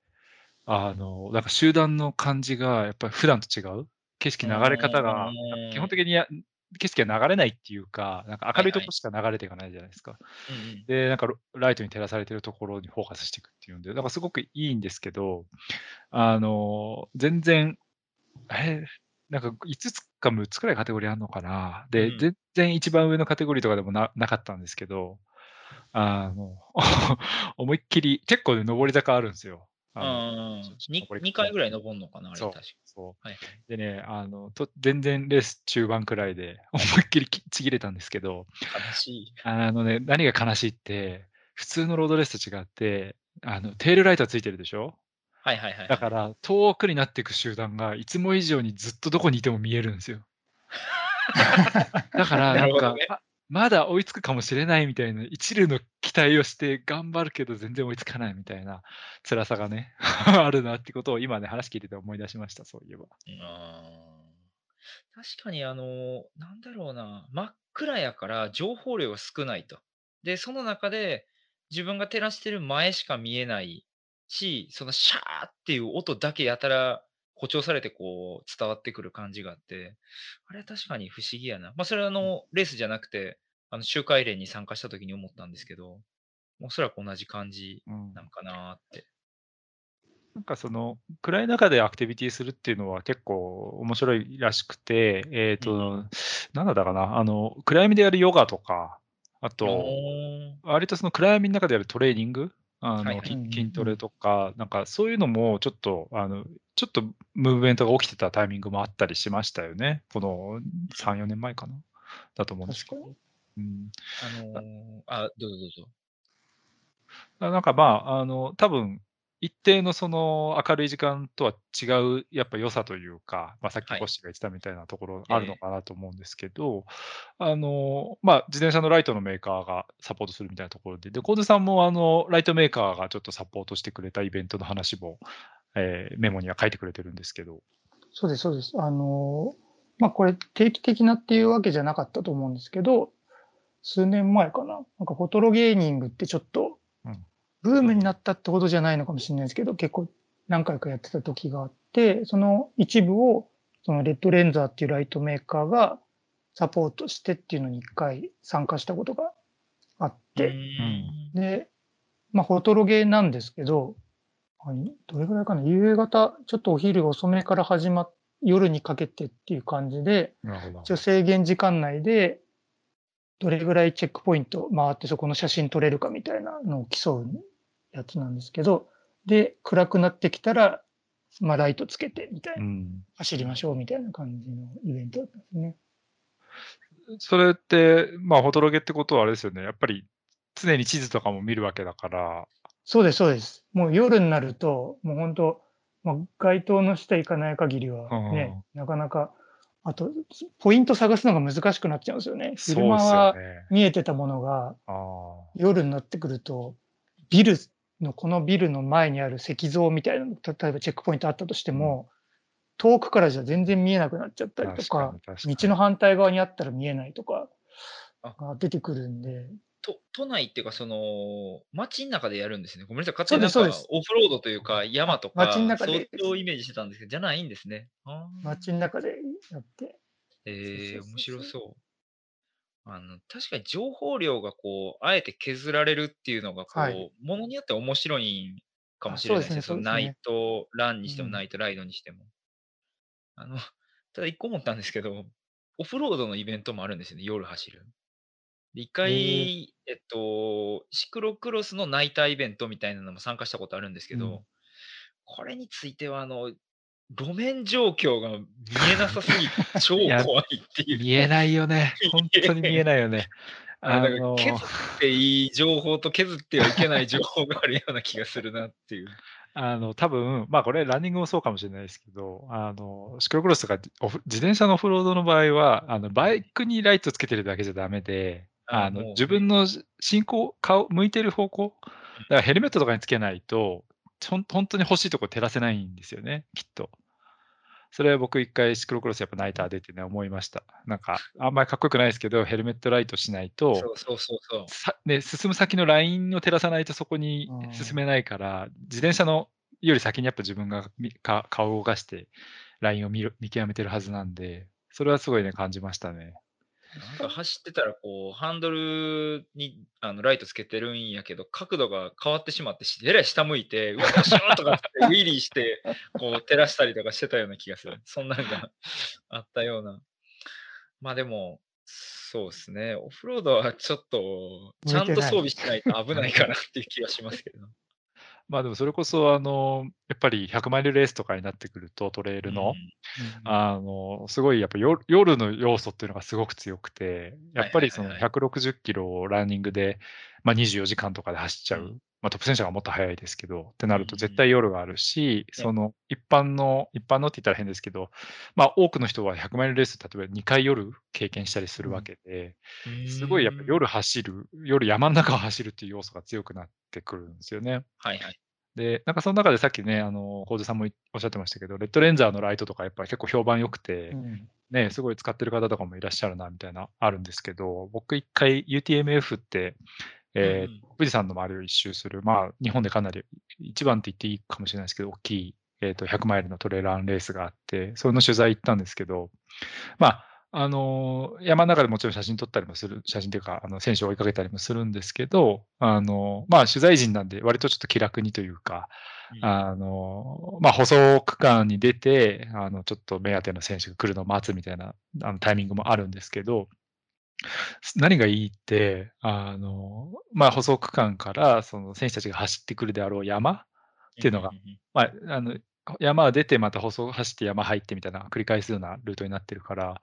あの、なんか集団の感じが、やっぱり普段と違う？景色流れ方が、基本的にや景色が流れないっていうか、なんか明るいところしか流れていかないじゃないですか。うんうんで、なんかロライトに照らされてるところにフォーカスしていくっていうんで、だからすごくいいんですけど、あの、全然、え、なんか5つか6つくらいカテゴリーあるのかな？で、うん全然一番上のカテゴリーとかでもななかったんですけど、あの、思いっきり、結構ね、上り坂あるんですよ。あのうんそうちょっとにこれ2回ぐらい登るのかな、あれそう確か。そう。はい。でね、あの、と全然レース中盤くらいで 思いっきりきちぎれたんですけど、悲しい。あのね、何が悲しいって、普通のロードレースと違って、あの、テールライトついてるでしょ？はいはいはいはい。だから、遠くになっていく集団が、いつも以上にずっとどこにいても見えるんですよ。だから、なんか、ねあまだ追いつくかもしれないみたいな、一縷の期待をして頑張るけど全然追いつかないみたいな辛さがね、あるなってことを今ね、話聞いてて思い出しました、そういえば。確かにあの、なんだろうな、真っ暗やから情報量が少ないと。で、その中で自分が照らしてる前しか見えないし、そのシャーっていう音だけやたら誇張されてこう伝わってくる感じがあって、あれは確かに不思議やな。まあそれはあの、レースじゃなくて、あの、周回連に参加した時に思ったんですけど、おそらく同じ感じうんなのかなって。なんかその暗い中でアクティビティするっていうのは結構面白いらしくて、えっ、と、なんだったかな、あの、暗闇でやるヨガとか、あと、割とその暗闇の中でやるトレーニング、あのはい筋トレとか、なんかそういうのもちょっと、あの、ちょっとムーブメントが起きてたタイミングもあったりしましたよね。この3、4年前かな。だと思うんですけど。うん、あのーあ、どうぞどうぞ。あなんかまあ、あの、多分一定のその明るい時間とは違う、やっぱ良さというか、まあ、さっきはいコッシーが言ってたみたいなところあるのかなと思うんですけど、あの、まあ、自転車のライトのメーカーがサポートするみたいなところで、で、コードさんもあの、ライトメーカーがちょっとサポートしてくれたイベントの話も、えーメモには書いてくれてるんですけど、そうです、そうです。あの、まあ、これ定期的なっていうわけじゃなかったと思うんですけど、数年前かな。なんかフォトロゲーニングってちょっとうん、ブームになったってほどじゃないのかもしれないですけど、結構何回かやってた時があって、その一部を、そのレッドレンザーっていうライトメーカーがサポートしてっていうのに一回参加したことがあっうて、ん。で、まあ、フォトロゲーなんですけど、あどれぐらいかな？夕方、ちょっとお昼遅めから始まっ、夜にかけてっていう感じで、一応制限時間内で、どれぐらいチェックポイント回ってそこの写真撮れるかみたいなのを競うやつなんですけど、で、暗くなってきたら、まあ、ライトつけてみたいうな、ん。走りましょうみたいな感じのイベントだったんですね。それって、まあ、フォトロゲってことはあれですよね。やっぱり常に地図とかも見るわけだから、そうです、そうです。もう夜になると、もう本当、まあ、街灯の下行かない限りはね、なかなか、あと、ポイント探すのが難しくなっちゃうんですよね。昼間そうは。見えてたものが、あ夜になってくると、ビルの、このビルの前にある石像みたいなの、例えばチェックポイントあったとしても、遠くからじゃ全然見えなくなっちゃったりと確か道の反対側にあったら見えないとかあ。が出てくるんで、と都内っていうか、その、街の中でやるんですね。ごめんなさい。勝手になんかオフロードというか、山とか、街の中で。そっちをイメージしてたんですけど、じゃないんですね。街の中でやって、えー、面白そう。あの、確かに情報量がこう、あえて削られるっていうのが、こう、はいものによって面白いかもしれないですね。あそすねそのナイトランにしても、うんナイトライドにしても。あの、ただ一個思ったんですけど、オフロードのイベントもあるんですよね、夜走る。で一回、えっと、シクロクロスのナイターイベントみたいなのも参加したことあるんですけど、うんこれについては、あの、路面状況が見えなさすぎて 超怖いっていう。見えないよね。本当に見えないよね。あの、削っていい情報と削ってはいけない情報があるような気がするなっていう。あの、多分、まあこれランニングもそうかもしれないですけど、あの、シクロクロスとか自転車のオフロードの場合は、あの、バイクにライトつけてるだけじゃダメで、あの、自分の進行、顔、向いてる方向、だからヘルメットとかにつけないと、ほん本当に欲しいとこ照らせないんですよね、きっと。それは僕一回シクロクロスやっぱナイターでってね思いました。なんか、あんまりかっこよくないですけど、ヘルメットライトしないと、ね、進む先のラインを照らさないとそこにうん進めないから、自転車のより先にやっぱ自分が顔を動かしてラインを見る見極めてるはずなんで、それはすごいね、感じましたね。なんか走ってたら、こう、ハンドルにあのライトつけてるんやけど、角度が変わってしまって、しえらい下向いて、うわ、どうしようとかって、ウィリーして、こう、照らしたりとかしてたような気がする。そんなんが あったような。まあでも、そうですね。オフロードはちょっと、ちゃんと装備しないと危ないかなっていう気がしますけど。まあでもそれこそ、あの、やっぱり100マイルレースとかになってくると、トレイルの、あの、すごいやっぱ夜夜の要素っていうのがすごく強くて、やっぱりそのはいはい160キロをランニングで、まあ24時間とかで走っちゃう。まあトップ選手がもっと速いですけど、ってなると絶対夜があるし、その一般の、一般のって言ったら変ですけど、まあ多くの人は100マイルレース、例えば2回夜経験したりするわけで、すごいやっぱ夜走る、夜山の中を走るっていう要素が強くなってくるんですよね。はいはい。で、なんかその中でさっきね、あの、コーさんもおっしゃってましたけど、レッドレンジャーのライトとかやっぱり結構評判良くて、うんね、すごい使ってる方とかもいらっしゃるな、みたいな、あるんですけど、僕一回 UTMF って、えーうん富士山の周りを一周する、まあ、日本でかなり一番って言っていいかもしれないですけど、大きい、えー、と100マイルのトレランレースがあって、それの取材行ったんですけど、まあ、あのー山の中でもちろん写真撮ったりもする、写真というか、あの選手を追いかけたりもするんですけど、あのーまあ、取材陣なんで、割とちょっと気楽にというか、うん。あの、まあ、舗装区間に出て、あの、ちょっと目当ての選手が来るのを待つみたいなあのタイミングもあるんですけど、何がいいって、あの、まあ、舗装区間から、その選手たちが走ってくるであろう山っていうのがまあ、あの、山は出て、また舗装走って山入ってみたいな繰り返すようなルートになってるから、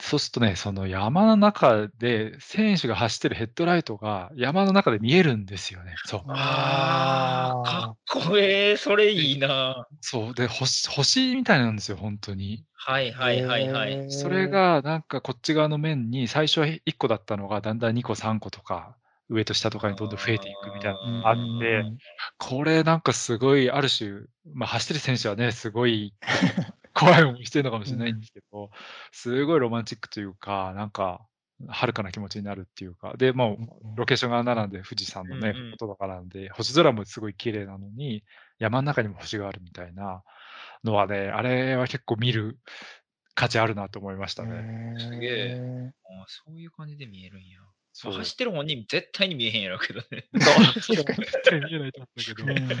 そうするとね、その山の中で選手が走ってるヘッドライトが山の中で見えるんですよね。そう。ああ、かっこええ、それいいな。そう。で、星、星みたいなんですよ、本当に。はいはいはいはい。それ、が、なんかこっち側の面に、最初は1個だったのが、だんだん2個、3個とか、上と下とかにどんどん増えていくみたいなのがあって、これなんかすごい、ある種、まあ、走ってる選手はね、すごい怖い思いしてるのかもしれないんですけど、すごいロマンチックというか、なんか、遥かな気持ちになるっていうか、で、もう、ロケーションが並んで富士山のねこととかなんで、星空もすごい綺麗なのに、山の中にも星があるみたいなのはね、あれは結構見る価値あるなと思いましたね。すげえ。あそういう感じで見えるんや。そう走ってる本人絶対に見えへんやろうけどね。そう絶対見えないと思うんだけど。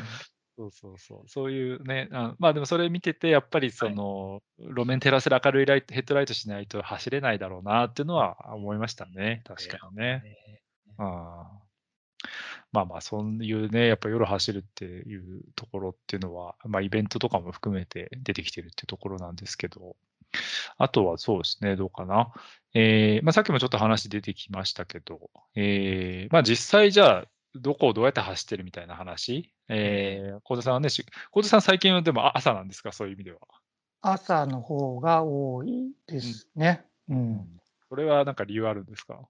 そうそうそう。そういうね、あまあでもそれ見てて、やっぱりその、路面照らせる明るいライトヘッドライトしないと走れないだろうなっていうのは思いましたね。確かにね。あーまあまあ、そういうね、やっぱ夜走るっていうところっていうのは、まあイベントとかも含めて出てきてるっていうところなんですけど、あとはそうですね、どうかな。えーまあさっきもちょっと話出てきましたけど、えーまあ実際じゃあ、どこをどうやって走ってるみたいな話、えー、小田さんはね、し小田さん最近はでもあ朝なんですか、そういう意味では。朝の方が多いですね。うん。それはなんか理由あるんですか？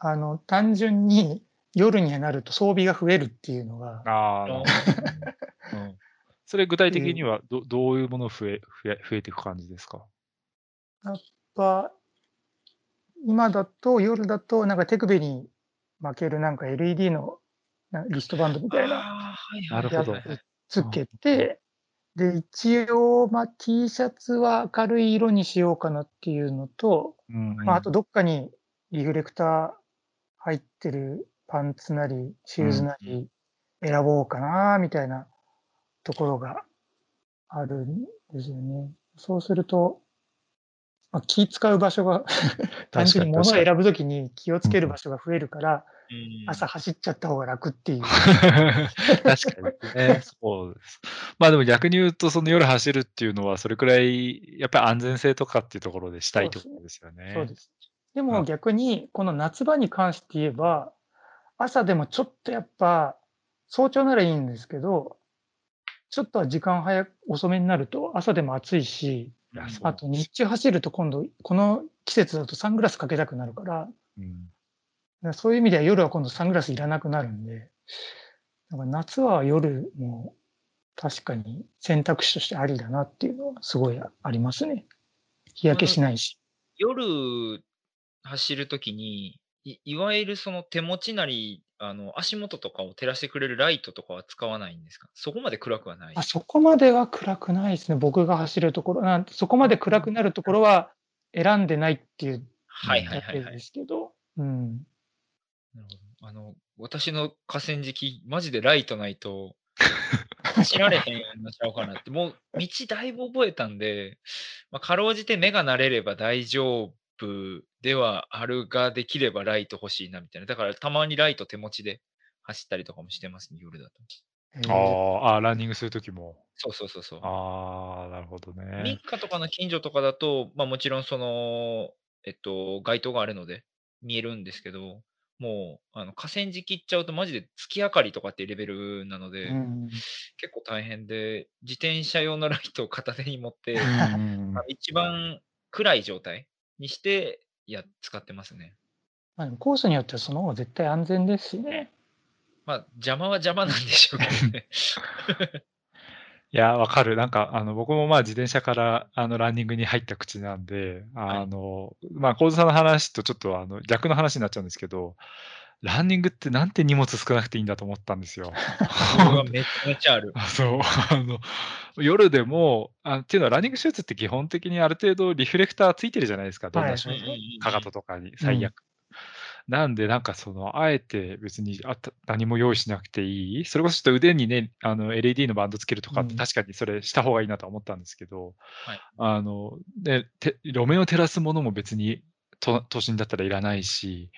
あの、単純に夜になると装備が増えるっていうのが、あ。それ具体的にはどどういうもの増え増え増えていく感じですか？やっぱ、今だと、夜だと、なんか手首に巻けるなんか LED のなリストバンドみたいなあーはいなるほどはいはいはい。つけて、で、一応、まあ、T シャツは明るい色にしようかなっていうのと、うんまあ、あとどっかにリフレクター入ってるパンツなり、シューズなり選ぼうかな、みたいなところがあるんですよね。そうすると、まあ、気使う場所が単純に物を選ぶときに気をつける場所が増えるから、うん朝走っちゃった方が楽っていう。確かにね。そうです。まあでも逆に言うと、その夜走るっていうのは、それくらい、やっぱり安全性とかっていうところでしたいってことですよね。そうです。であも逆に、この夏場に関して言えば、朝でもちょっとやっぱ、早朝ならいいんですけど、ちょっと時間早く、遅めになると朝でも暑いし、あと日中走ると今度、この季節だとサングラスかけたくなるから、うんだからそういう意味では夜は今度サングラスいらなくなるんで、だから夏は夜も確かに選択肢としてありだなっていうのはすごいありますね。日焼けしないし。夜走るときにい、いわゆるその手持ちなり、あの足元とかを照らしてくれるライトとかは使わないんですか？そこまで暗くはないあ。そこまでは暗くないですね。僕が走るところなんて、そこまで暗くなるところは選んでないっていうはいはいだけ。ですけど。あの、私の河川敷、マジでライトないと、走られへんようになっちゃうかなって、もう道だいぶ覚えたんで、まあ、かろうじて目が慣れれば大丈夫ではあるが、できればライト欲しいなみたいな。だからたまにライト手持ちで走ったりとかもしてますね、夜だと。えーあーあー、ランニングするときも。そうそうそうそう。ああ、なるほど民ね。家とかの近所とかだと、まあもちろんその、えっと、街灯があるので見えるんですけど、もう、あの、河川敷行っちゃうとマジで月明かりとかっていうレベルなので、うん結構大変で、自転車用のライトを片手に持って、うんまあ一番暗い状態にして、や、使ってますね。まあ、でもコースによってはその方が絶対安全ですしね。まあ、邪魔は邪魔なんでしょうけどね。いや、わかる。なんか、あの、僕もまあ自転車から、あの、ランニングに入った口なんで、あの、まあ、コウズさんの話とちょっと、あの、逆の話になっちゃうんですけど、ランニングってなんて荷物少なくていいんだと思ったんですよ。めちゃめちゃある。あ そう、あの、夜でも、あっていうのはランニングシューズって基本的にある程度リフレクターついてるじゃないですか、どんはない種うんうんうんうん。かかととかに。最悪。なんで、なんかその、あえて別にあた何も用意しなくていい、それこそちょっと腕にね、あの LED のバンドつけるとかってうん。確かにそれした方がいいなとは思ったんですけど、はい。あの、で、て路面を照らすものも別にと都心だったらいらないし、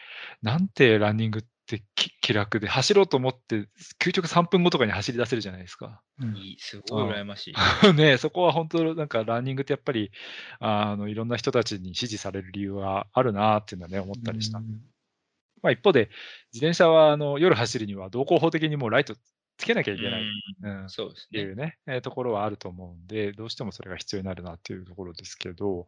なんてランニングってき気楽で、走ろうと思って、究極3分後とかに走り出せるじゃないですか。うんいい、すごい羨ましい。ね、そこは本当、なんかランニングってやっぱり、あのいろんな人たちに支持される理由はあるなっていうのはね、思ったりした。うんまあ、一方で、自転車はあの夜走るには、道交法的にもうライトつけなきゃいけない、うんっそうですね。ていうね、えーところはあると思うんで、どうしてもそれが必要になるなっていうところですけど、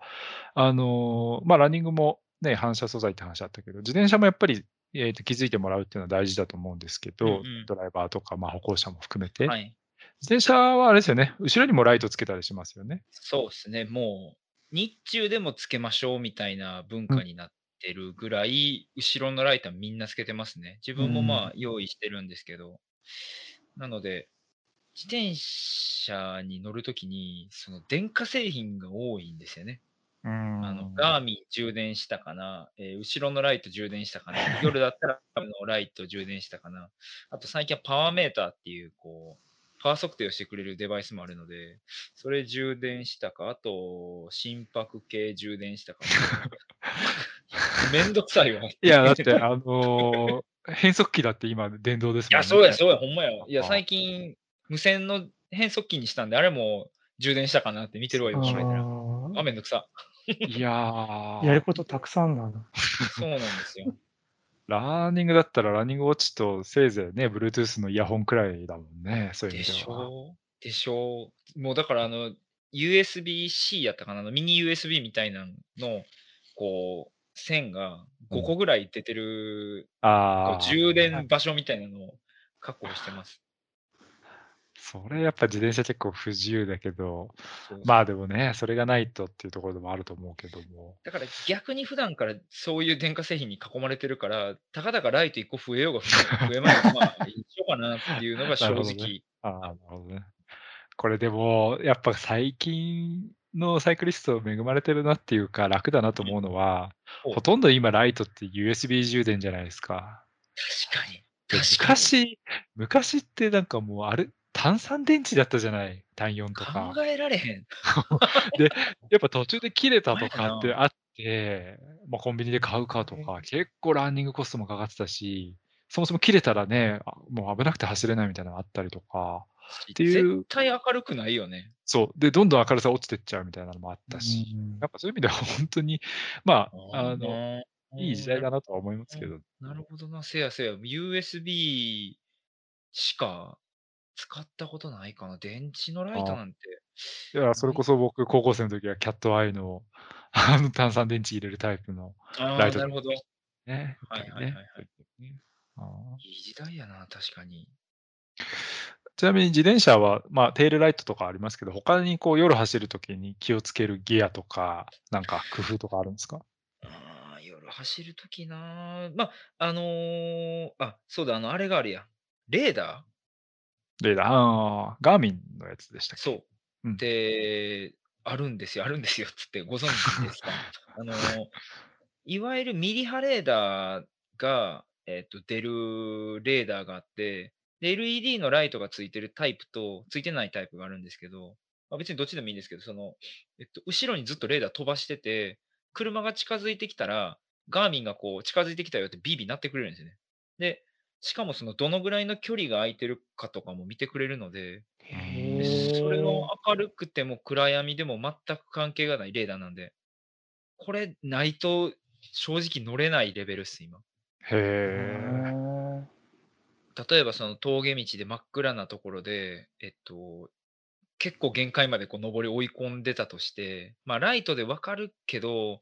あのーまあ、ランニングもね、反射素材って話あったけど、自転車もやっぱり、えーと気づいてもらうっていうのは大事だと思うんですけど、うんうんドライバーとか、まあ、歩行者も含めて、はい。自転車はあれですよね、後ろにもライトつけたりしますよね。そうですね。もう、日中でもつけましょうみたいな文化になってるぐらい、後ろのライトはみんなつけてますね。自分もまあ用意してるんですけど。なので、自転車に乗るときに、その電化製品が多いんですよね。うんあの、ガーミン充電したかな、えー後ろのライト充電したかな、夜だったらあのライト充電したかな、あと最近はパワーメーターっていう、こう、パワー測定をしてくれるデバイスもあるので、それ充電したか、あと、心拍計充電したか？めんどくさいわ。いや、だって、あのー変速機だって今、電動ですもんね。いや、そうや、そうや、ほんまや。いや、あ最近、無線の変速機にしたんで、あれも充電したかなって見てるわ、今、あ考えたら。ーあ、めんどくさ。いやー やることたくさんだな。そうなんですよ。ランニングだったらランニングウォッチとせいぜいね、Bluetooth のイヤホンくらいだもんね、そういう意でし。ょ？うでしょ？うもうだからあの、USB-C やったかな？ミニ USB みたいなのの、こう、線が5個ぐらい出てる、こああ、う充電場所みたいなのを確保してます。それやっぱ自転車結構不自由だけど、まあでもね、それがないとっていうところでもあると思うけども。だから逆に普段からそういう電化製品に囲まれてるから、たかだかライト1個増えようが増えまいが、まあ一緒かなっていうのが正直。ねああ、なるほどね。これでも、やっぱ最近のサイクリスト恵まれてるなっていうか、楽だなと思うのは、ほうほとんど今ライトって USB 充電じゃないですか。確かに。かに。昔、昔ってなんかもうあれ、単三電池だったじゃない？単4とか。考えられへん。やっぱ途中で切れたとかってあって、まあ、コンビニで買うかとか、結構ランニングコストもかかってたし、そもそも切れたらね、あもう危なくて走れないみたいなのがあったりとか、っていう。絶対明るくないよね。そう。で、どんどん明るさ落ちてっちゃうみたいなのもあったし、うんやっぱそういう意味では本当に、まあ、あの、のいい時代だなとは思いますけど、なるほどな、せやせや、USB しか使ったことないかな。電池のライトなんて。いや、それこそ僕、高校生の時はキャットアイの、あの炭酸電池入れるタイプの、ああ、ライトなるほど。いね。はいはいはいはいねあーい時代やな、確かに。ちなみに自転車は、まあ、テールライトとかありますけど、他にこう夜走るときに気をつけるギアとか、なんか工夫とかあるんですか？ああ、夜走るときな。まあ、あのーあ、そうだ、あの、あれがあるやん。レーダー？レーダー、あーガーミンのやつでしたっけ？そう。うんで、あるんですよ、あるんですよ、つってご存知ですか？あのーいわゆるミリ波レーダーが、えっと、出るレーダーがあって、で LED のライトがついてるタイプと、ついてないタイプがあるんですけど、まあ、別にどっちでもいいんですけど、その、えっと、後ろにずっとレーダー飛ばしてて、車が近づいてきたら、ガーミンがこう、近づいてきたよってビービー鳴ってくれるんですよね。で、しかもその、どのぐらいの距離が空いてるかとかも見てくれるので、それの明るくても暗闇でも全く関係がないレーダーなんで、これないと正直乗れないレベルっす、今。へえ。例えばその峠道で真っ暗なところで、えっと、結構限界までこう上り追い込んでたとして、まあライトでわかるけど、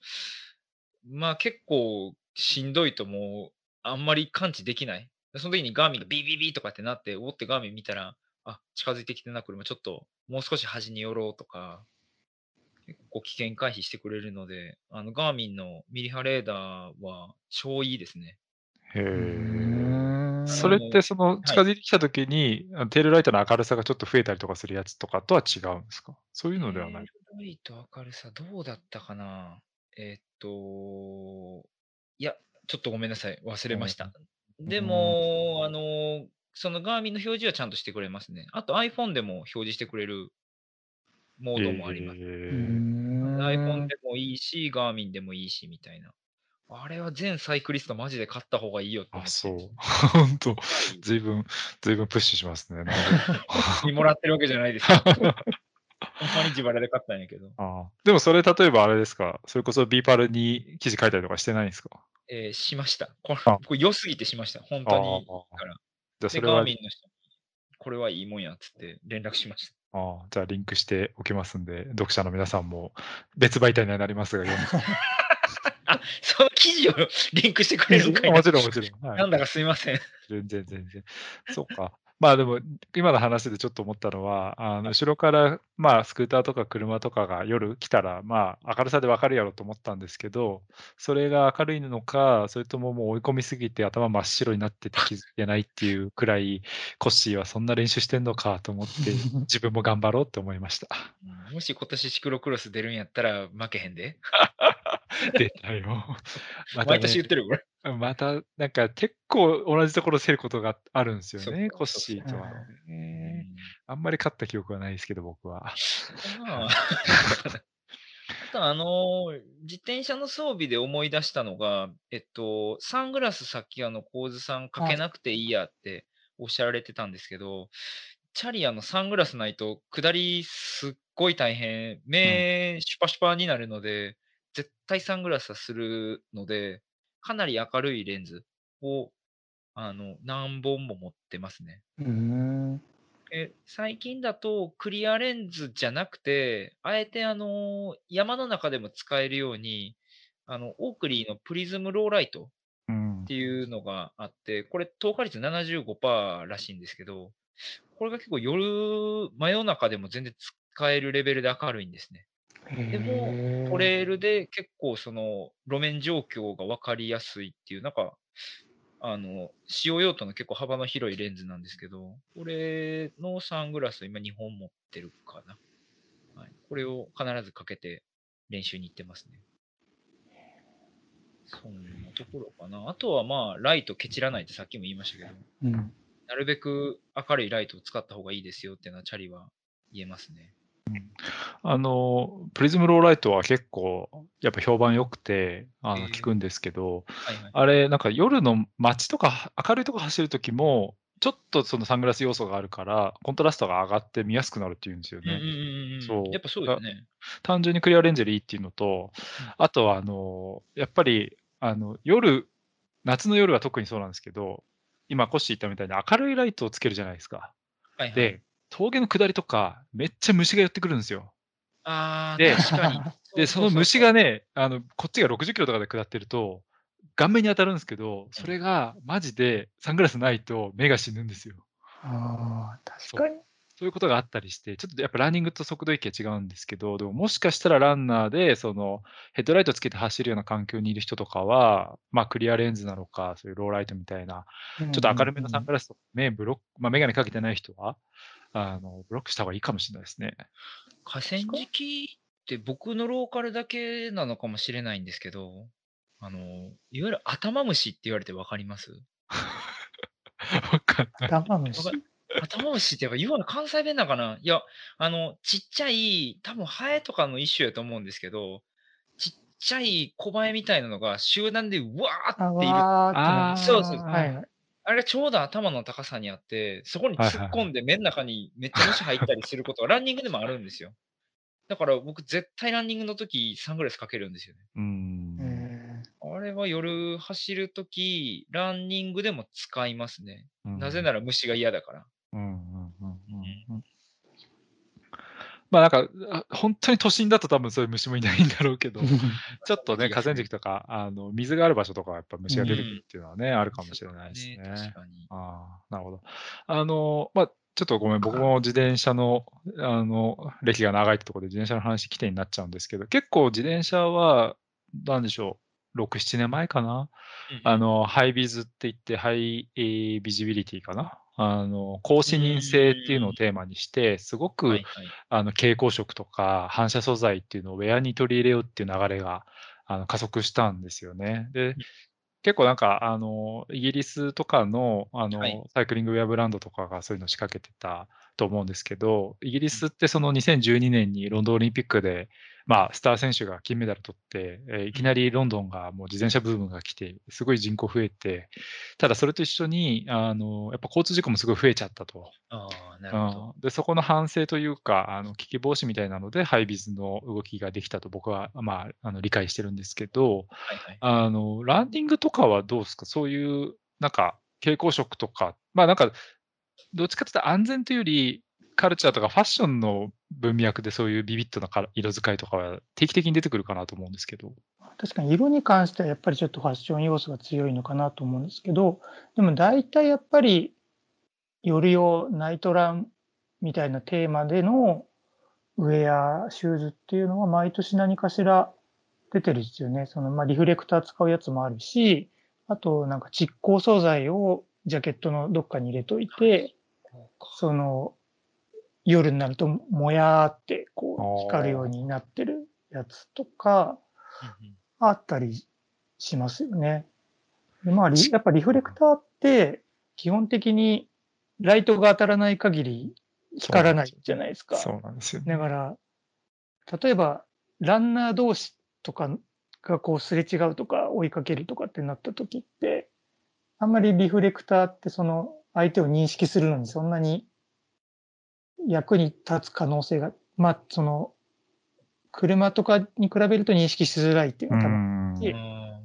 まあ結構しんどいともうあんまり感知できない。その時にガーミンがビービービーとかってなって、おってガーミン見たら、あ、近づいてきてな、車ちょっともう少し端に寄ろうとか、結構危険回避してくれるので、あのガーミンのミリ波レーダーは超いいですね。へうえ。んそれってその近づいてきたときに、あのテールライトの明るさがちょっと増えたりとかするやつとかとは違うんですか？そういうのではない。テールライト明るさどうだったかな？えーっと、いや、ちょっとごめんなさい。忘れました。でも、あの、そのガーミンの表示はちゃんとしてくれますね。あと iPhone でも表示してくれるモードもあります。えん iPhone でもいいし、ガーミンでもいいし、みたいな。あれは全サイクリストマジで買った方がいいよって思あ、って。そう。本当ずいぶん、ずいぶんプッシュしますね。もらってるわけじゃないですよ。ほんまに自腹で買ったんやけど。ああでもそれ例えばあれですか？それこそ B パルに記事書いたりとかしてないんですか？えーしました。これあこれ良すぎてしました。本当にから。じゃあそれはミンの人に、これはいいもんやっつって連絡しました。ああじゃあリンクしておきますんで、読者の皆さんも別媒体にはなりますが、読んであ、その記事をリンクしてくれるんかもちろんもちろん。はいなんだかすいません。全然全然。そうか。まあでも、今の話でちょっと思ったのは、あの後ろから、まあ、スクーターとか車とかが夜来たら、まあ、明るさでわかるやろうと思ったんですけど、それが明るいのか、それとももう追い込みすぎて頭真っ白になってて気づいてないっていうくらい、コッシーはそんな練習してんのかと思って、自分も頑張ろうって思いました。うんもし今年シクロクロス出るんやったら負けへんで。出たよ。また毎年言ねってるこれ。また、なんか結構同じところ競ることがあるんですよね、コッシーとははいね。あんまり勝った記憶はないですけど、僕は。まあ あとあのー自転車の装備で思い出したのが、えっと、サングラスさっきあの、構図さんかけなくていいやっておっしゃられてたんですけど、チャリアのサングラスないと下りすっごい大変、目シュパシュパになるので、絶対サングラスはするので、かなり明るいレンズを、あの、何本も持ってますね。うんえ最近だとクリアレンズじゃなくて、あえてあの山の中でも使えるように、あのオークリーのプリズムローライトうんっていうのがあって、これ透過率75%らしいんですけど、これが結構夜、真夜中でも全然使えるレベルで明るいんですね。でも、トレイルで結構その路面状況が分かりやすいっていう、なんか、あの、使用用途の結構幅の広いレンズなんですけど、これのサングラスを今2本持ってるかな。はい、これを必ずかけて練習に行ってますね。そんなところかな。あとはまあ、ライトケチらないってさっきも言いましたけど、うんなるべく明るいライトを使った方がいいですよっていうのはチャリは言えますね。あの、プリズムローライトは結構、やっぱ評判良くて、あの、えー聞くんですけど、はいはい。あれ、なんか夜の街とか、明るいとこ走るときも、ちょっとそのサングラス要素があるから、コントラストが上がって見やすくなるっていうんですよね。そうやっぱそうですよね。単純にクリアレンズでいいっていうのと、あとは、あの、やっぱり、あの、夜、夏の夜は特にそうなんですけど、今、コッシー言ったみたいに明るいライトをつけるじゃないですか。はいはい、で、峠の下りとか、めっちゃ虫が寄ってくるんですよ。ああ、で確かに。で、その虫がね、あの、こっちが60キロとかで下ってると、顔面に当たるんですけど、それがマジでサングラスないと目が死ぬんですよ。ああ、確かに。そういうことがあったりして、ちょっとやっぱランニングと速度域が違うんですけど、でももしかしたらランナーで、そのヘッドライトつけて走るような環境にいる人とかは、まあクリアレンズなのか、そういうローライトみたいな、ちょっと明るめのサングラスとか、目ブロック、まあメガネかけてない人は、あの、ブロックした方がいいかもしれないですね。河川敷って僕のローカルだけなのかもしれないんですけど、あの、いわゆる頭虫って言われてわかります？わかんない。頭虫？わか頭虫ってやっぱ言うの関西弁なのかな？いや、あの、ちっちゃい、多分ハエとかの一種やと思うんですけど、ちっちゃい小バエみたいなのが集団でうわーあっている。そうそうはいはい。あれがちょうど頭の高さにあって、そこに突っ込んで目の中にめっちゃ虫入ったりすることは ランニングでもあるんですよ。だから僕絶対ランニングの時サングラスかけるんですよね。うん。えあれは夜走るとき、ランニングでも使いますね。なぜら。なら虫が嫌だから。うんまあなんか、あ本当に都心だと多分そういう虫もいないんだろうけど、ーちょっとね、河川敷とか、あの、水がある場所とかはやっぱ虫が出てくうんるっていうのはね、あるかもしれないですね。確かに。ああ、なるほど。あの、まあ、ちょっとごめん、僕も自転車の、あの、歴が長いってところで自転車の話起点になっちゃうんですけど、結構自転車は、なんでしょう、6、7年前かな？あの、ハイビズって言って、ハイ、えービジビリティかな？あの、高視認性っていうのをテーマにして、すごく、はいはい。あの蛍光色とか反射素材っていうのをウェアに取り入れようっていう流れがあの加速したんですよね。で、結構なんか、あの、イギリスとかの、あの、はいサイクリングウェアブランドとかがそういうのを仕掛けてたと思うんですけど、イギリスってその2012年にロンドンオリンピックで、まあ、スター選手が金メダル取って、えーいきなりロンドンがもう自転車ブームが来て、すごい人口増えて、ただそれと一緒に、あの、やっぱ交通事故もすごい増えちゃったと。なるほど。うんで、そこの反省というか、あの危機防止みたいなので、ハイビズの動きができたと僕は、まあ、あの理解してるんですけど、はいはい。あの、ランニングとかはどうですか？そういう、なんか、蛍光色とか、まあなんか、どっちかというと安全というより、カルチャーとかファッションの文脈でそういうビビッドな色使いとかは定期的に出てくるかなと思うんですけど。確かに色に関してはやっぱりちょっとファッション要素が強いのかなと思うんですけど、でも大体やっぱり夜用ナイトランみたいなテーマでのウェア、シューズっていうのは毎年何かしら出てるんですよね。そのまあリフレクター使うやつもあるし、あとなんか蓄光素材をジャケットのどっかに入れといて、その夜になるともやーってこう光るようになってるやつとか、あったりしますよね。でまあ、リやっぱリフレクターって基本的にライトが当たらない限り光らないじゃないですか。そうなんですよね。だから、例えばランナー同士とかがこうすれ違うとか追いかけるとかってなった時って、あんまりリフレクターってその相手を認識するのにそんなに役に立つ可能性が、まあその車とかに比べると認識しづらいっていううのが多分。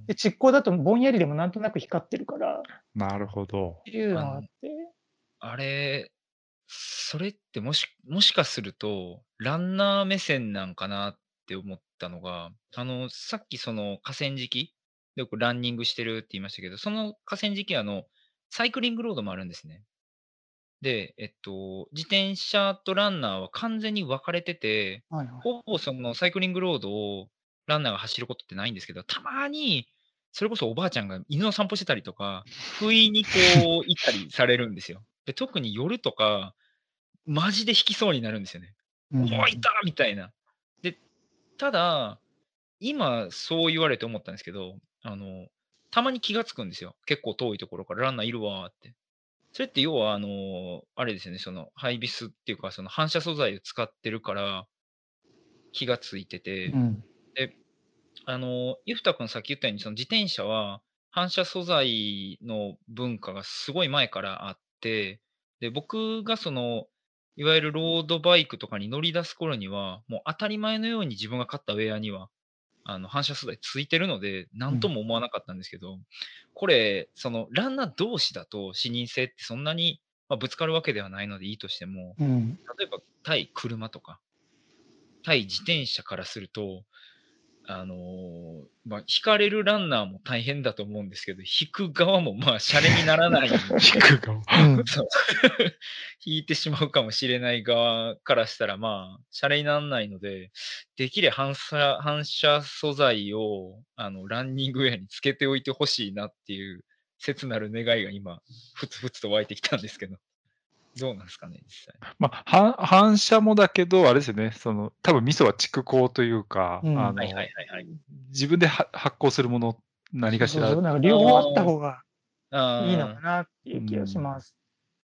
で、蓄光だとぼんやりでもなんとなく光ってるから、っなるほど。ていうのがあって、あれ、それってもし、もしかすると、ランナー目線なんかなって思ったのが、あの、さっきその河川敷でよくランニングしてるって言いましたけど、その河川敷はあの、サイクリングロードもあるんですね。で、えっと、自転車とランナーは完全に分かれてて、はいはいほぼそのサイクリングロードをランナーが走ることってないんですけど、たまに、それこそおばあちゃんが犬の散歩してたりとか、不意にこう行ったりされるんですよ。で、特に夜とか、マジで引きそうになるんですよね。うんおいいたみたいな。で、ただ、今そう言われて思ったんですけど、あの、たまに気がつくんですよ。結構遠いところからランナーいるわーって。それって要は、あの、あれですよね、そのハイビスっていうか、その反射素材を使ってるから気がついてて、うんあの、ゆふたくんさっき言ったように、その自転車は反射素材の文化がすごい前からあって、で、僕がその、いわゆるロードバイクとかに乗り出す頃には、もう当たり前のように自分が買ったウェアには、あの、反射素材ついてるので、なんとも思わなかったんですけど、これ、その、ランナー同士だと視認性ってそんなに、まあ、ぶつかるわけではないのでいいとしても、うん。例えば対車とか、対自転車からすると、あのーまあ、引かれるランナーも大変だと思うんですけど、引く側もまあ、シャレにならない。引く側。引いてしまうかもしれない側からしたら、まあ、シャレにならないので、できれば反射反射素材をあのランニングウェアにつけておいてほしいなっていう切なる願いが今、ふつふつと湧いてきたんですけど、どうなんですかね、実際。まあ、反反射もだけど、あれですよね、その、多分味噌は蓄光というか、うん。あのはいはいはいはい。自分では発光するもの何かしら。そうそうなんか両方あった方がいいのかなっていう気がします。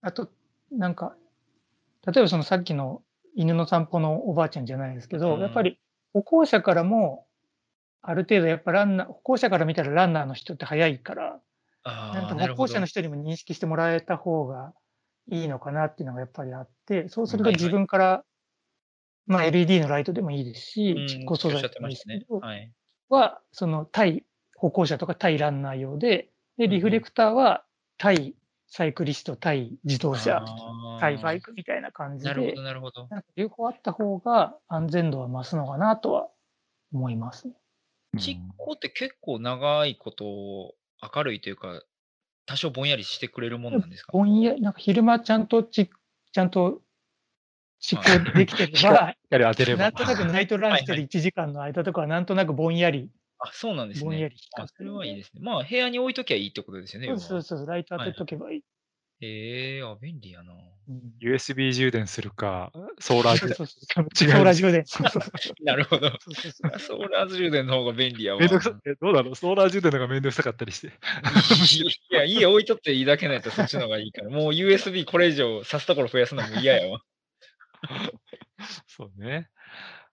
あと、なんか、例えばそのさっきの犬の散歩のおばあちゃんじゃないですけど、うん。やっぱり歩行者からも、ある程度やっぱランナー、歩行者から見たらランナーの人って速いから、あなんか歩行者の人にも認識してもらえた方がいいのかなっていうのがやっぱりあって、そうすると自分から、まあ LED のライトでもいいですし、うん蓄光素材でもいいですけましたね。ど、はい。は、その対歩行者とか対ランナー用で、で、うんリフレクターは対サイクリスト、対自動車、対バイクみたいな感じでなるほど、、なるほど。なんか両方あった方が安全度は増すのかなとは思いますね。ちっこって結構長いこと明るいというか、多少ぼんやりしてくれるもんなんですか？ぼんやり、なんか昼間ちゃんとち、ちゃんと執行できてれば、光当てればなん。となくナイトランしてる1時間の間とかはなんとなくぼんやり、あ、そうなんですねぼんやり。光あ、それはいいですね。まあ、部屋に置いときゃいいってことですよね。そうそうそう、ライト当てとけばいい。へえあ、便利やな。うん USB 充電するか、ソーラー充電そうそうそう違うソーラー充電。なるほど。ソーラー充電の方が便利やわ。めんどくさえどうだろうソーラー充電の方がめんどくさかったりして。いや、家置いとっていいだけのやったらそっちの方がいいから。もう USB これ以上挿すところ増やすのも嫌やわ。そうね。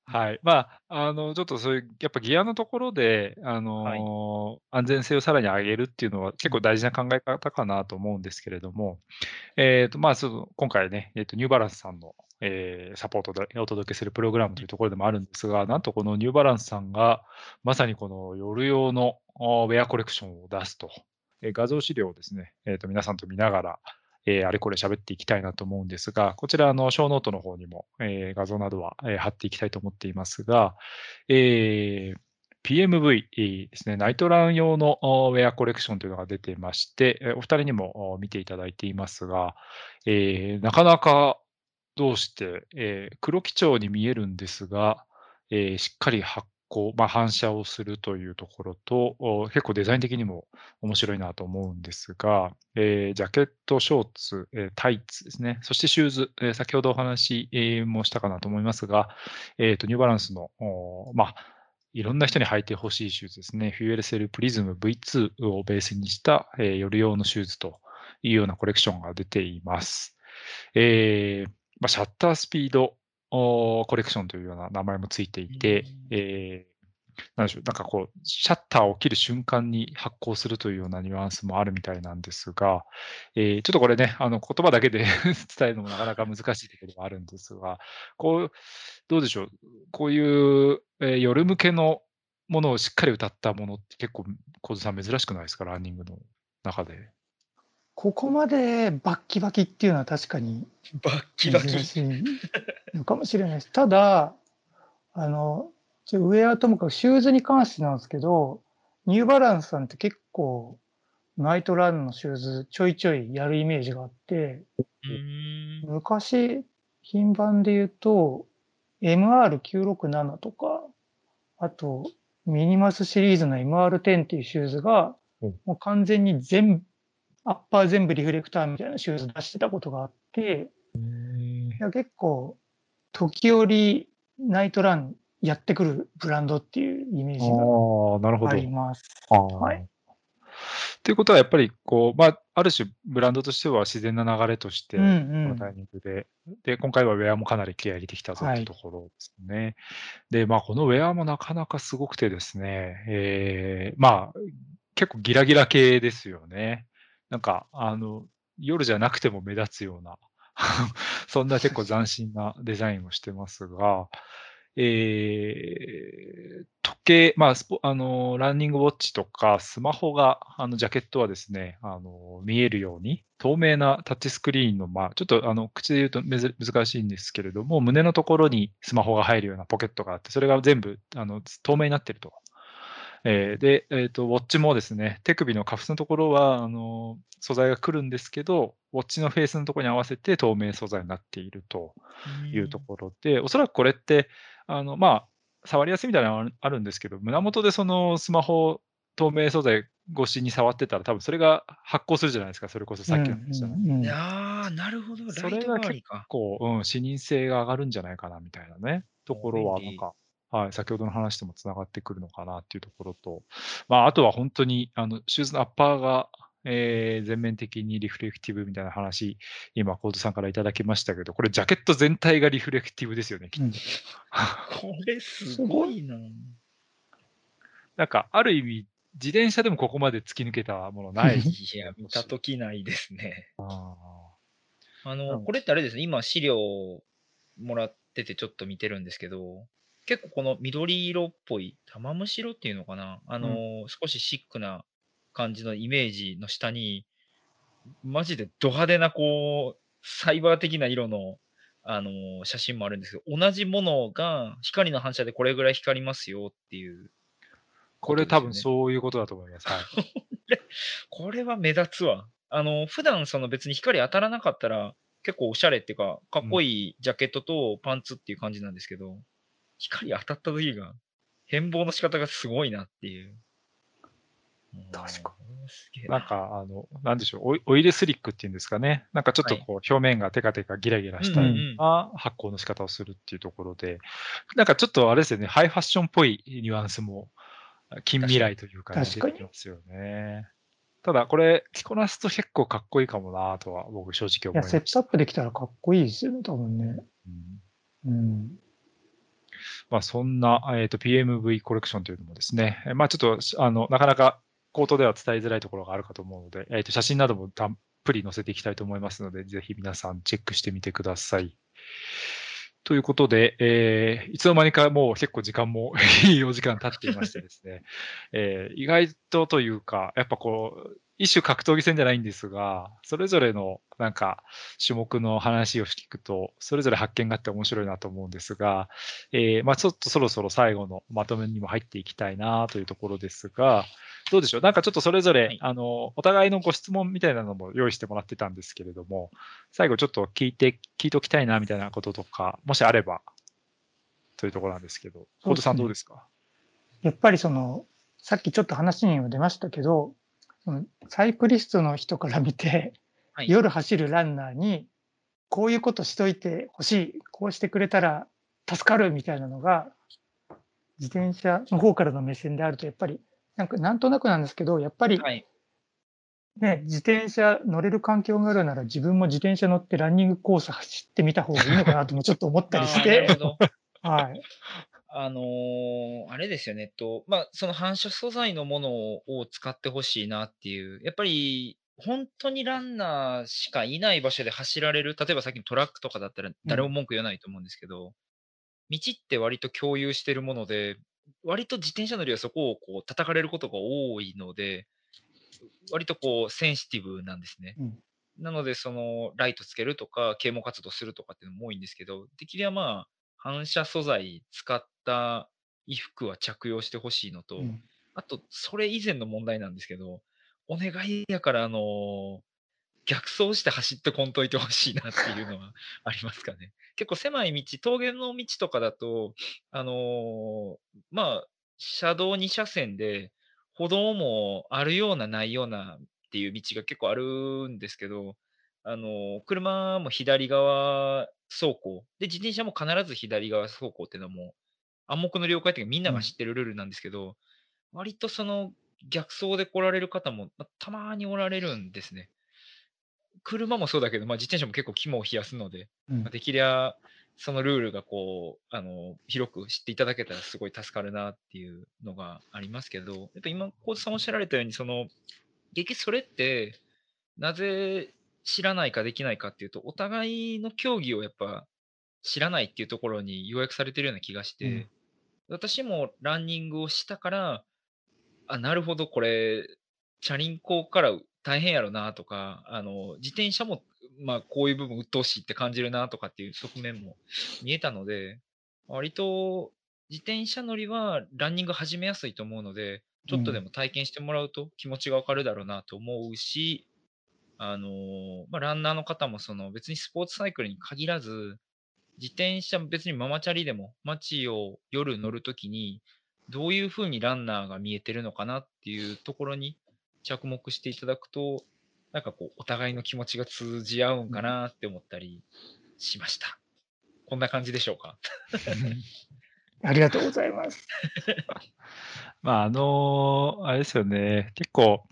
はい。まあ、あの、ちょっとそういう、やっぱギアのところで、あのー安全性をさらに上げるっていうのは結構大事な考え方かなと思うんですけれども、えっ、と、まあ、その今回ね、えっ、と、ニューバランスさんの、えーサポートでお届けするプログラムというところでもあるんですが、なんとこのニューバランスさんが、まさにこの夜用のおウェアコレクションを出すと、えー画像資料をですね、えっ、と、皆さんと見ながら、えーあれこれ喋っていきたいなと思うんですが、こちら、あの、小ノートの方にも、えー画像などは、えー貼っていきたいと思っていますが、えー PMV ですね、ナイトラン用のウェアコレクションというのが出ていまして、お二人にも見ていただいていますが、えーなかなかどうして、えー黒基調に見えるんですが、えーしっかり発光、まあ、反射をするというところと、結構デザイン的にも面白いなと思うんですが、えージャケット、ショーツ、えータイツですね、そしてシューズ、えー先ほどお話、もしたかなと思いますが、えーとニューバランスの、まあ、いろんな人に履いてほしいシューズですね、フュエルセルプリズム V2 をベースにした、えー夜用のシューズというようなコレクションが出ています。えーまあ、シャッタースピードコレクションというような名前もついていて、えーなんでしょう、なんかこう、シャッターを切る瞬間に発光するというようなニュアンスもあるみたいなんですが、えーちょっとこれね、あの言葉だけで 伝えるのもなかなか難しいところではあるんですが、こう、どうでしょう、こういう、えー夜向けのものをしっかり歌ったものって結構、小津さん珍しくないですか、ランニングの中で？ここまでバッキバキっていうのは確かにバッキバキ。珍しいのかもしれないです。ただ、あの、ウェアともかくシューズに関してなんですけど、ニューバランスさんって結構ナイトランのシューズちょいちょいやるイメージがあって、昔、品番で言うと、MR967 とか、あと、ミニマスシリーズの MR10 っていうシューズがうん、もう完全に全部、アッパー全部リフレクターみたいなシューズ出してたことがあって、いや結構、時折ナイトランやってくるブランドっていうイメージがああ、なるほど。あります。はい。ということは、やっぱりこう、まあ、ある種、ブランドとしては自然な流れとして、うんこうん。のタイミングで、で、今回はウェアもかなり気合い入れてきたぞとはいいうところですね。で、まあ、このウェアもなかなかすごくてですね、えーまあ、結構ギラギラ系ですよね。なんか、あの、夜じゃなくても目立つような、そんな結構斬新なデザインをしてますが、えー時計、まあスポ、あの、ランニングウォッチとか、スマホが、あの、ジャケットはですね、あの、見えるように、透明なタッチスクリーンの、まあ、ちょっと、あの、口で言うと難しいんですけれども、胸のところにスマホが入るようなポケットがあって、それが全部、あの、透明になってると。えーで、えっ、と、ウォッチもですね、手首のカフスのところは、あの、素材が来るんですけど、ウォッチのフェースのところに合わせて透明素材になっていると。いうところで、おそらくこれって、あの、まあ、触りやすいみたいなのはあるあるんですけど、胸元でそのスマホ透明素材越しに触ってたら、多分それが発光するじゃないですか、それこそさっきの話じゃない。うんうんうんいやー、なるほど。ライトそれが代わりか。こう、うん、視認性が上がるんじゃないかなみたいなね、ところは、なんか、はい、先ほどの話ともつながってくるのかなっていうところと、まあ、あとは本当に、あの、シューズのアッパーが、えー全面的にリフレクティブみたいな話、今、コードさんからいただきましたけど、これ、ジャケット全体がリフレクティブですよね、きっと。うんこれすごいな。なんか、ある意味、自転車でもここまで突き抜けたものない。いや、見たときないですね。ああの、うんこれってあれですね、今資料もらっててちょっと見てるんですけど、結構この緑色っぽい、玉虫色っていうのかな？あの、少しシックな感じのイメージの下に、マジでド派手なこう、サイバー的な色の、あの、写真もあるんですけど、同じものが光の反射でこれぐらい光りますよっていう。これ多分う。そういうことだと思います。はい。これは目立つわ。あの、普段その別に光当たらなかったら、結構おしゃれっていうか、かっこいいジャケットとパンツっていう感じなんですけど、光当たった時が、変貌の仕方がすごいなっていう。確かに。なんか、あの、なんでしょう、オイオイルスリックっていうんですかね。なんかちょっとこう、表面がテカテカギラギラしたような発光の仕方をするっていうところで、なんかちょっとあれですよね、ハイファッションっぽいニュアンスも、近未来というか、ね、確かに出てきますよね。ただ、これ、着こなすと結構かっこいいかもなとは、僕正直いや、思いました。セットアップできたらかっこいいですよね、多分ね。うんうん。まあ、そんな、えー、と PMV コレクションというのもですね、まあ、ちょっとあのなかなか口頭では伝えづらいところがあるかと思うので、えー、と写真などもたっぷり載せていきたいと思いますので、ぜひ皆さんチェックしてみてください。ということで、えーいつの間にかもう結構時間も いいお時間経っていましてですね、えー意外とというか、やっぱこう、一種格闘技戦じゃないんですが、それぞれのなんか種目の話を聞くと、それぞれ発見があって面白いなと思うんですが、えーまあ、ちょっとそろそろ最後のまとめにも入っていきたいなというところですが、どうでしょう？なんかちょっとそれぞれ、はい。あの、お互いのご質問みたいなのも用意してもらってたんですけれども、最後ちょっと聞いて、聞いておきたいなみたいなこととか、もしあれば、というところなんですけど、そうですね。コードさんどうですか？やっぱりその、さっきちょっと話にも出ましたけど、サイクリストの人から見て、はい夜走るランナーに、こういうことしといてほしい、こうしてくれたら助かるみたいなのが、自転車の方からの目線であると、やっぱり、なんかなんとなくなんですけど、やっぱりはい。ね、自転車乗れる環境があるなら自分も自転車乗ってランニングコース走ってみた方がいいのかなともちょっと思ったりして。はい。あのーあれですよね、えっと、まあ、その反射素材のものを使ってほしいなっていう、やっぱり、本当にランナーしかいない場所で走られる、例えばさっきのトラックとかだったら誰も文句言わないと思うんですけど、道って割と共有してるもので、割と自転車乗りはそこをこう叩かれることが多いので、割とこうセンシティブなんですね。うん。なので、そのライトつけるとか、啓蒙活動するとかっていうのも多いんですけど、できればまあ、反射素材使った衣服は着用してほしいのと、うんあと、それ以前の問題なんですけど、お願いやから、あのー逆走して走ってこんといてほしいなっていうのはありますかね。結構狭い道、峠の道とかだと、あのーまあ、車道2車線で、歩道もあるようなないようなっていう道が結構あるんですけど、あのー車も左側走行、で、自転車も必ず左側走行っていうのも、暗黙の了解っていうかみんなが知ってるルールなんですけど、割とその逆走で来られる方もまたまにおられるんですね。車もそうだけど、まあ、自転車も結構肝を冷やすので、うん。まあできりゃそのルールがこう、あの、広く知っていただけたらすごい助かるなっていうのがありますけど、やっぱ今、コーさんおっしゃられたように、その、結局それって、なぜ知らないかできないかっていうと、お互いの競技をやっぱ知らないっていうところに要約されてるような気がして、うん私もランニングをしたから、あ、なるほど、これ、チャリンコから大変やろなとか、あの、自転車も、まあ、こういう部分鬱陶しいって感じるなとかっていう側面も見えたので、割と自転車乗りはランニング始めやすいと思うので、ちょっとでも体験してもらうと気持ちがわかるだろうなと思うし、あのーまあ、ランナーの方もその別にスポーツサイクルに限らず、自転車別にママチャリでも街を夜乗るときにどういうふうにランナーが見えてるのかなっていうところに着目していただくと、なんかこう、お互いの気持ちが通じ合うんかなって思ったりしました。こんな感じでしょうか？いありがとうございます。まあ、あのあれですよね。結構、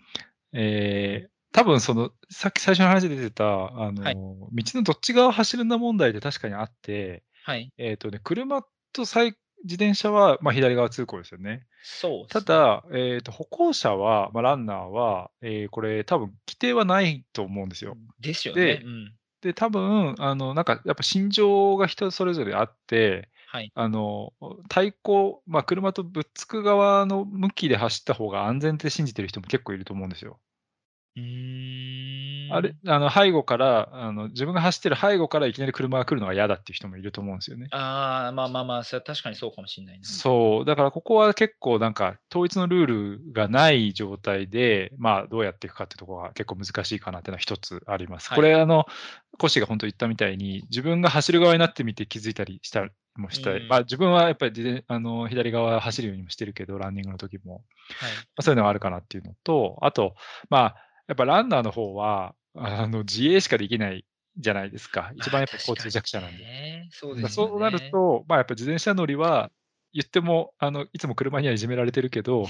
えー多分その、さっき最初の話で出てた、あのはい道のどっち側を走るんだ問題って確かにあって、はい。えっ、とね、車と自転車は、まあ、左側通行ですよね。そうね、ただ、えーと、歩行者は、まあ、ランナーは、えーこれ多分規定はないと思うんですよ。ですよね。でうん。で、多分、あの、なんか、やっぱ心情が人それぞれあって、はい。あの、対向、まあ、車とぶっつく側の向きで走った方が安全って信じてる人も結構いると思うんですよ。うーん。あれ、あの、背後から、あの、自分が走ってる背後からいきなり車が来るのが嫌だっていう人もいると思うんですよね。ああ、まあまあまあ、それは確かにそうかもしれないな。そう。だからここは結構なんか統一のルールがない状態で、まあどうやっていくかってところが結構難しいかなっていうのは一つあります。はいこれあの、コッシーが本当言ったみたいに、自分が走る側になってみて気づいたりしたりもしたり、うんまあ自分はやっぱりあの左側走るようにもしてるけど、ランニングの時も。はい。まあ、そういうのがあるかなっていうのと、あと、まあ、やっぱランナーの方は、あの、自衛しかできないじゃないですか。一番やっぱ交通弱者なんで。で。そうだですよね。そうなると、まあやっぱ自転車乗りは、言っても、あの、いつも車にはいじめられてるけど、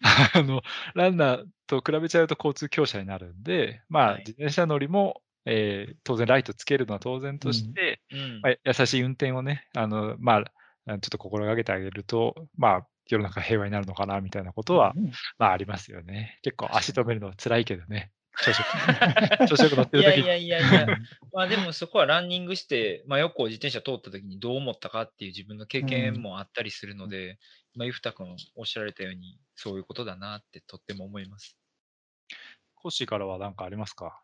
あの、ランナーと比べちゃうと交通強者になるんで、まあ、はい自転車乗りも、えー当然ライトつけるのは当然として、うんまあ、優しい運転をね、あの、まあ、ちょっと心がけてあげると、まあ、世の中平和になるのかな、みたいなことは、うんまあ、ありますよね。結構足止めるの辛いけどね。調子う調子よく乗ってる時いやいやいやいや、まあでもそこはランニングして、真横を自転車通った時にどう思ったかっていう自分の経験もあったりするので、まあ、ゆふたくんおっしゃられたように、そういうことだなってとっても思います。コッシーからは何かありますか？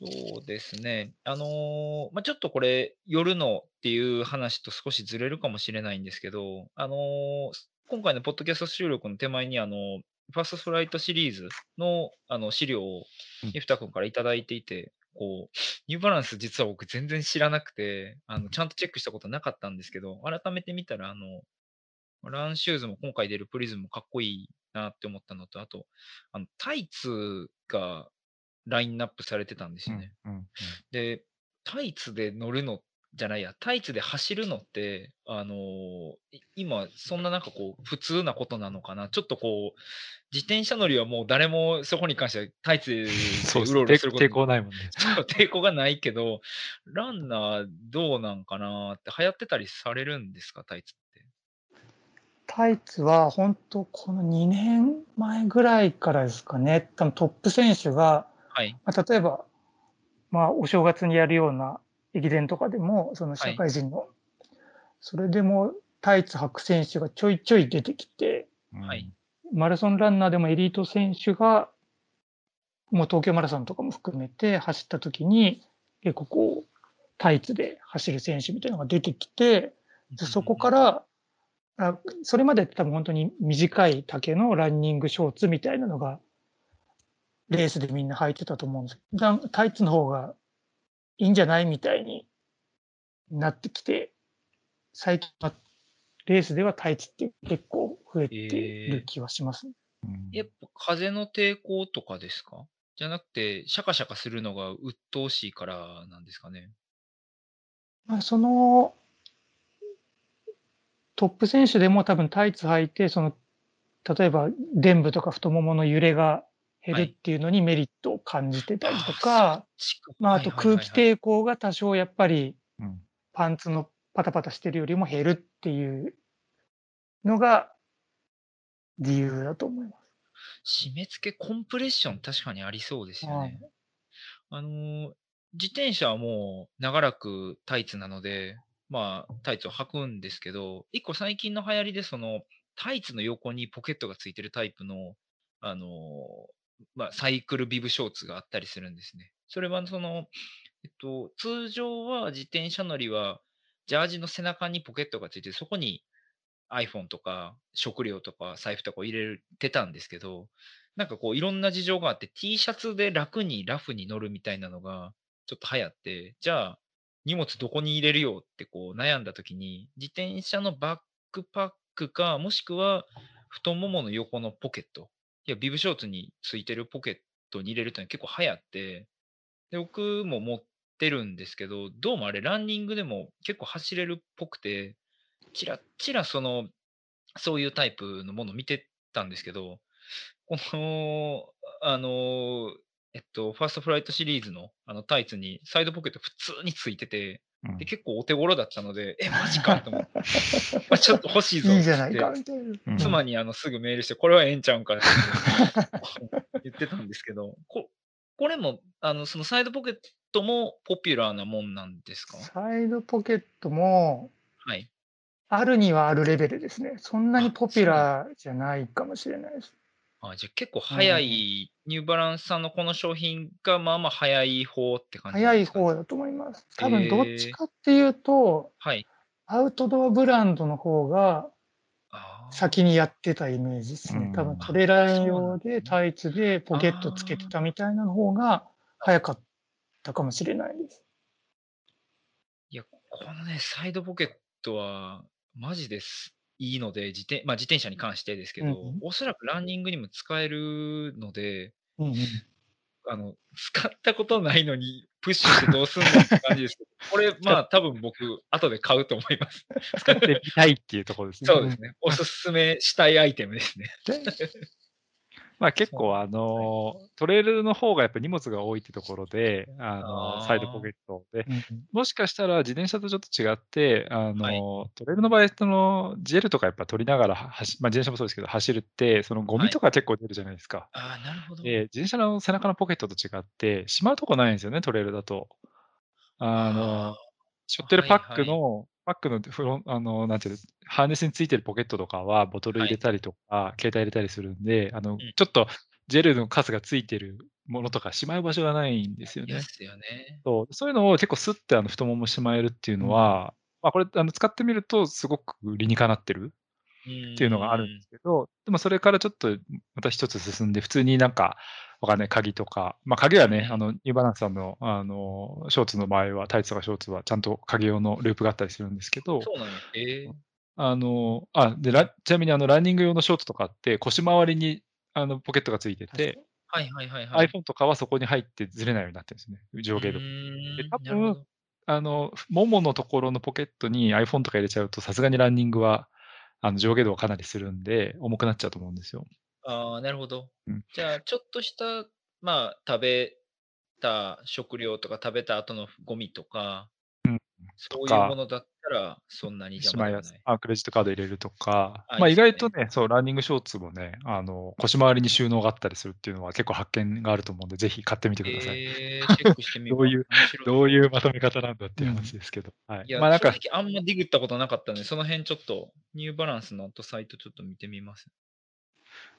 そうですね。あのーまあ、ちょっとこれ、夜のっていう話と少しずれるかもしれないんですけど、あのー今回のポッドキャスト収録の手前に、あのファーストフライトシリーズのあの資料をうん、ゆふたくんからいただいていて、こう、ニューバランス実は僕全然知らなくて、あの、ちゃんとチェックしたことなかったんですけど、改めて見たら、あの、ランシューズも今回出るプリズムもかっこいいなって思ったのと、あと、あの、タイツがラインナップされてたんですよね。うんうん。で、タイツで乗るのじゃないや、タイツで走るのって、あのーい今、そんななんかこう、普通なことなのかな？ちょっとこう、自転車乗りはもう誰もそこに関してはタイツでそうろうろすること抵抗ないもんね。抵抗がないけど、ランナーどうなんかなって流行ってたりされるんですか、タイツって。タイツは本当この2年前ぐらいからですかね、多分トップ選手が、はい。まあ、例えば、まあ、お正月にやるような駅伝とかでも、そのはい。社会人の、それでもタイツ履く選手がちょいちょい出てきて、はい。マラソンランナーでもエリート選手が、もう東京マラソンとかも含めて走った時に、結構こう、タイツで走る選手みたいなのが出てきて、でそこから、あそれまで多分本当に短い丈のランニングショーツみたいなのが、レースでみんな履いてたと思うんですけど、タイツの方がいいんじゃないみたいになってきて、最近はレースではタイツって結構増えてる気はしますね。うんやっぱ風の抵抗とかですか？じゃなくて、シャカシャカするのが鬱陶しいからなんですかね？まあ、そのトップ選手でも多分タイツ履いて、その例えば臀部とか太ももの揺れが減るっていうのにメリットを感じてたりとか、まあ、あと空気抵抗が多少やっぱりうんパンツのパタパタしてるよりも減るっていうのが理由だと思います。締め付けコンプレッション確かにありそうですよはいね。あのー自転車はもう長らくタイツなので、まあタイツを履くんですけど、一個最近の流行りでそのタイツの横にポケットがついてるタイプの、あのーまあサイクルビブショーツがあったりするんですね。それはその、えっと、通常は自転車乗りはジャージの背中にポケットがついて、そこに iPhone とか食料とか財布とかを入れてたんですけど、なんかこういろんな事情があって T シャツで楽にラフに乗るみたいなのがちょっと流行って、じゃあ荷物どこに入れるよってこう悩んだ時に自転車のバックパックか、もしくは太ももの横のポケット。いや、ビブショーツについてるポケットに入れるってのは結構流行って、で、僕も持ってるんですけど、どうもあれランニングでも結構走れるっぽくて、ちらちらそのそういうタイプのもの見てたんですけど、この、あの、えっと、ファーストフライトシリーズのあのタイツにサイドポケット普通についてて、で結構お手頃だったので、え、マジかと思って、まあちょっと欲しいぞいいじゃないか、ってみたいな。うん妻にあのすぐメールして、これはええんちゃうんかって 言ってたんですけど、ここれもあのそのサイドポケットもポピュラーなもんなんですか？サイドポケットも、はい。あるにはあるレベルですね。そんなにポピュラーじゃないかもしれないです。あじゃあ結構早い、ニューバランスさんのこの商品がまあまあ早い方って感じですかね方だと思います。多分どっちかっていうと、はい。アウトドアブランドの方が先にやってたイメージですね。うん多分トレラン用でタイツでポケットつけてたみたいなの方が早かったかもしれないです。いや、このね、サイドポケットは、マジです。いいので、自転まあ、自転車に関してですけど、うんうんおそらくランニングにも使えるので、うんうんあの、使ったことないのに、プッシュしてどうすんのって感じですけど、これ、まあ、多分僕、後で買うと思います。使ってみたいっていうところですね。そうですね。おすすめしたいアイテムですね。まあ結構あの、トレイルの方がやっぱ荷物が多いってところで、あの、サイドポケットで、うんもしかしたら自転車とちょっと違って、あの、はい。トレイルの場合、その、ジェルとかやっぱ取りながら走、まあ自転車もそうですけど、走るって、そのゴミとか結構出るじゃないですか。ああ、なるほど。で、自転車の背中のポケットと違って、しまうとこないんですよね、トレイルだと。あの、背負ってるパックの、パックのフロン、あの、なんていうの、ハーネスについてるポケットとかは、ボトル入れたりとか、携帯入れたりするんで、あの、ちょっと、ジェルのカスがついてるものとかしまう場所がないんですよねで。すよね。そうそういうのを結構スッてあの太ももしまえるっていうのは、まあこれあの使ってみるとすごく理にかなってるっっていうのがあるんですけど、でもそれからちょっとまた一つ進んで、普通になんか、わかんない、鍵とか、まあ鍵はね、あの、ニューバランスさんの、あの、ショーツの場合は、タイツとかショーツはちゃんと鍵用のループがあったりするんですけど、そうなんです。えーあの、あ、で、ラちなみにあの、ランニング用のショーツとかって腰回りにあのポケットがついてて、はいはいはいはい。iPhone とかはそこに入ってずれないようになってるんですね、上下動。で多分あの、もものところのポケットに iPhone とか入れちゃうと、さすがにランニングは、あの、上下動はかなりするんで、重くなっちゃうと思うんですよ。ああ、なるほど。うんじゃあ、ちょっとした、まあ、食べた食料とか食べた後のゴミとか、うんそういうものだったら、そんなにし邪魔ではない。。あ、クレジットカード入れるとか、あまあ意外とね、そう、ランニングショーツもね、あの、腰回りに収納があったりするっていうのは結構発見があると思うんで、ぜひ買ってみてください。えー、チェックしてみよどういうどういうまとめ方なんだっていう話ですけど。はいい。や、まあなんか、あんまディグったことなかったんで、その辺ちょっと、ニューバランスの後サイトちょっと見てみます。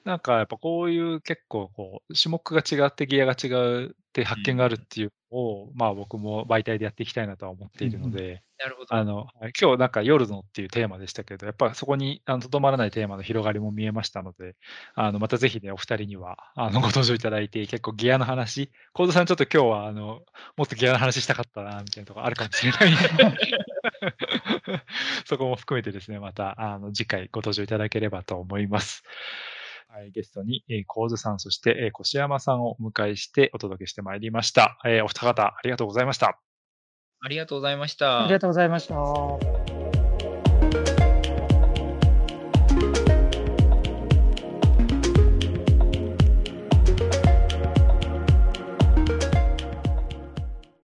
なんかやっぱこういう結構こう、種目が違ってギアが違うって発見があるっていうのを、まあ僕も媒体でやっていきたいなとは思っているので、なるほど。あの、はい今日なんか夜のっていうテーマでしたけど、やっぱそこにとどまらないテーマの広がりも見えましたので、あの、またぜひね、お二人には、あの、ご登場いただいて、結構ギアの話、コードさんちょっと今日は、あの、もっとギアの話したかったな、みたいなとこあるかもしれない そこも含めてですね、また、あの、次回ご登場いただければと思います。はい、ゲストに、えー、コーズさん、そして、えー、越山さんをお迎えしてお届けしてまいりました。えーお二方、ありがとうございました。ありがとうございました。ありがとうございました。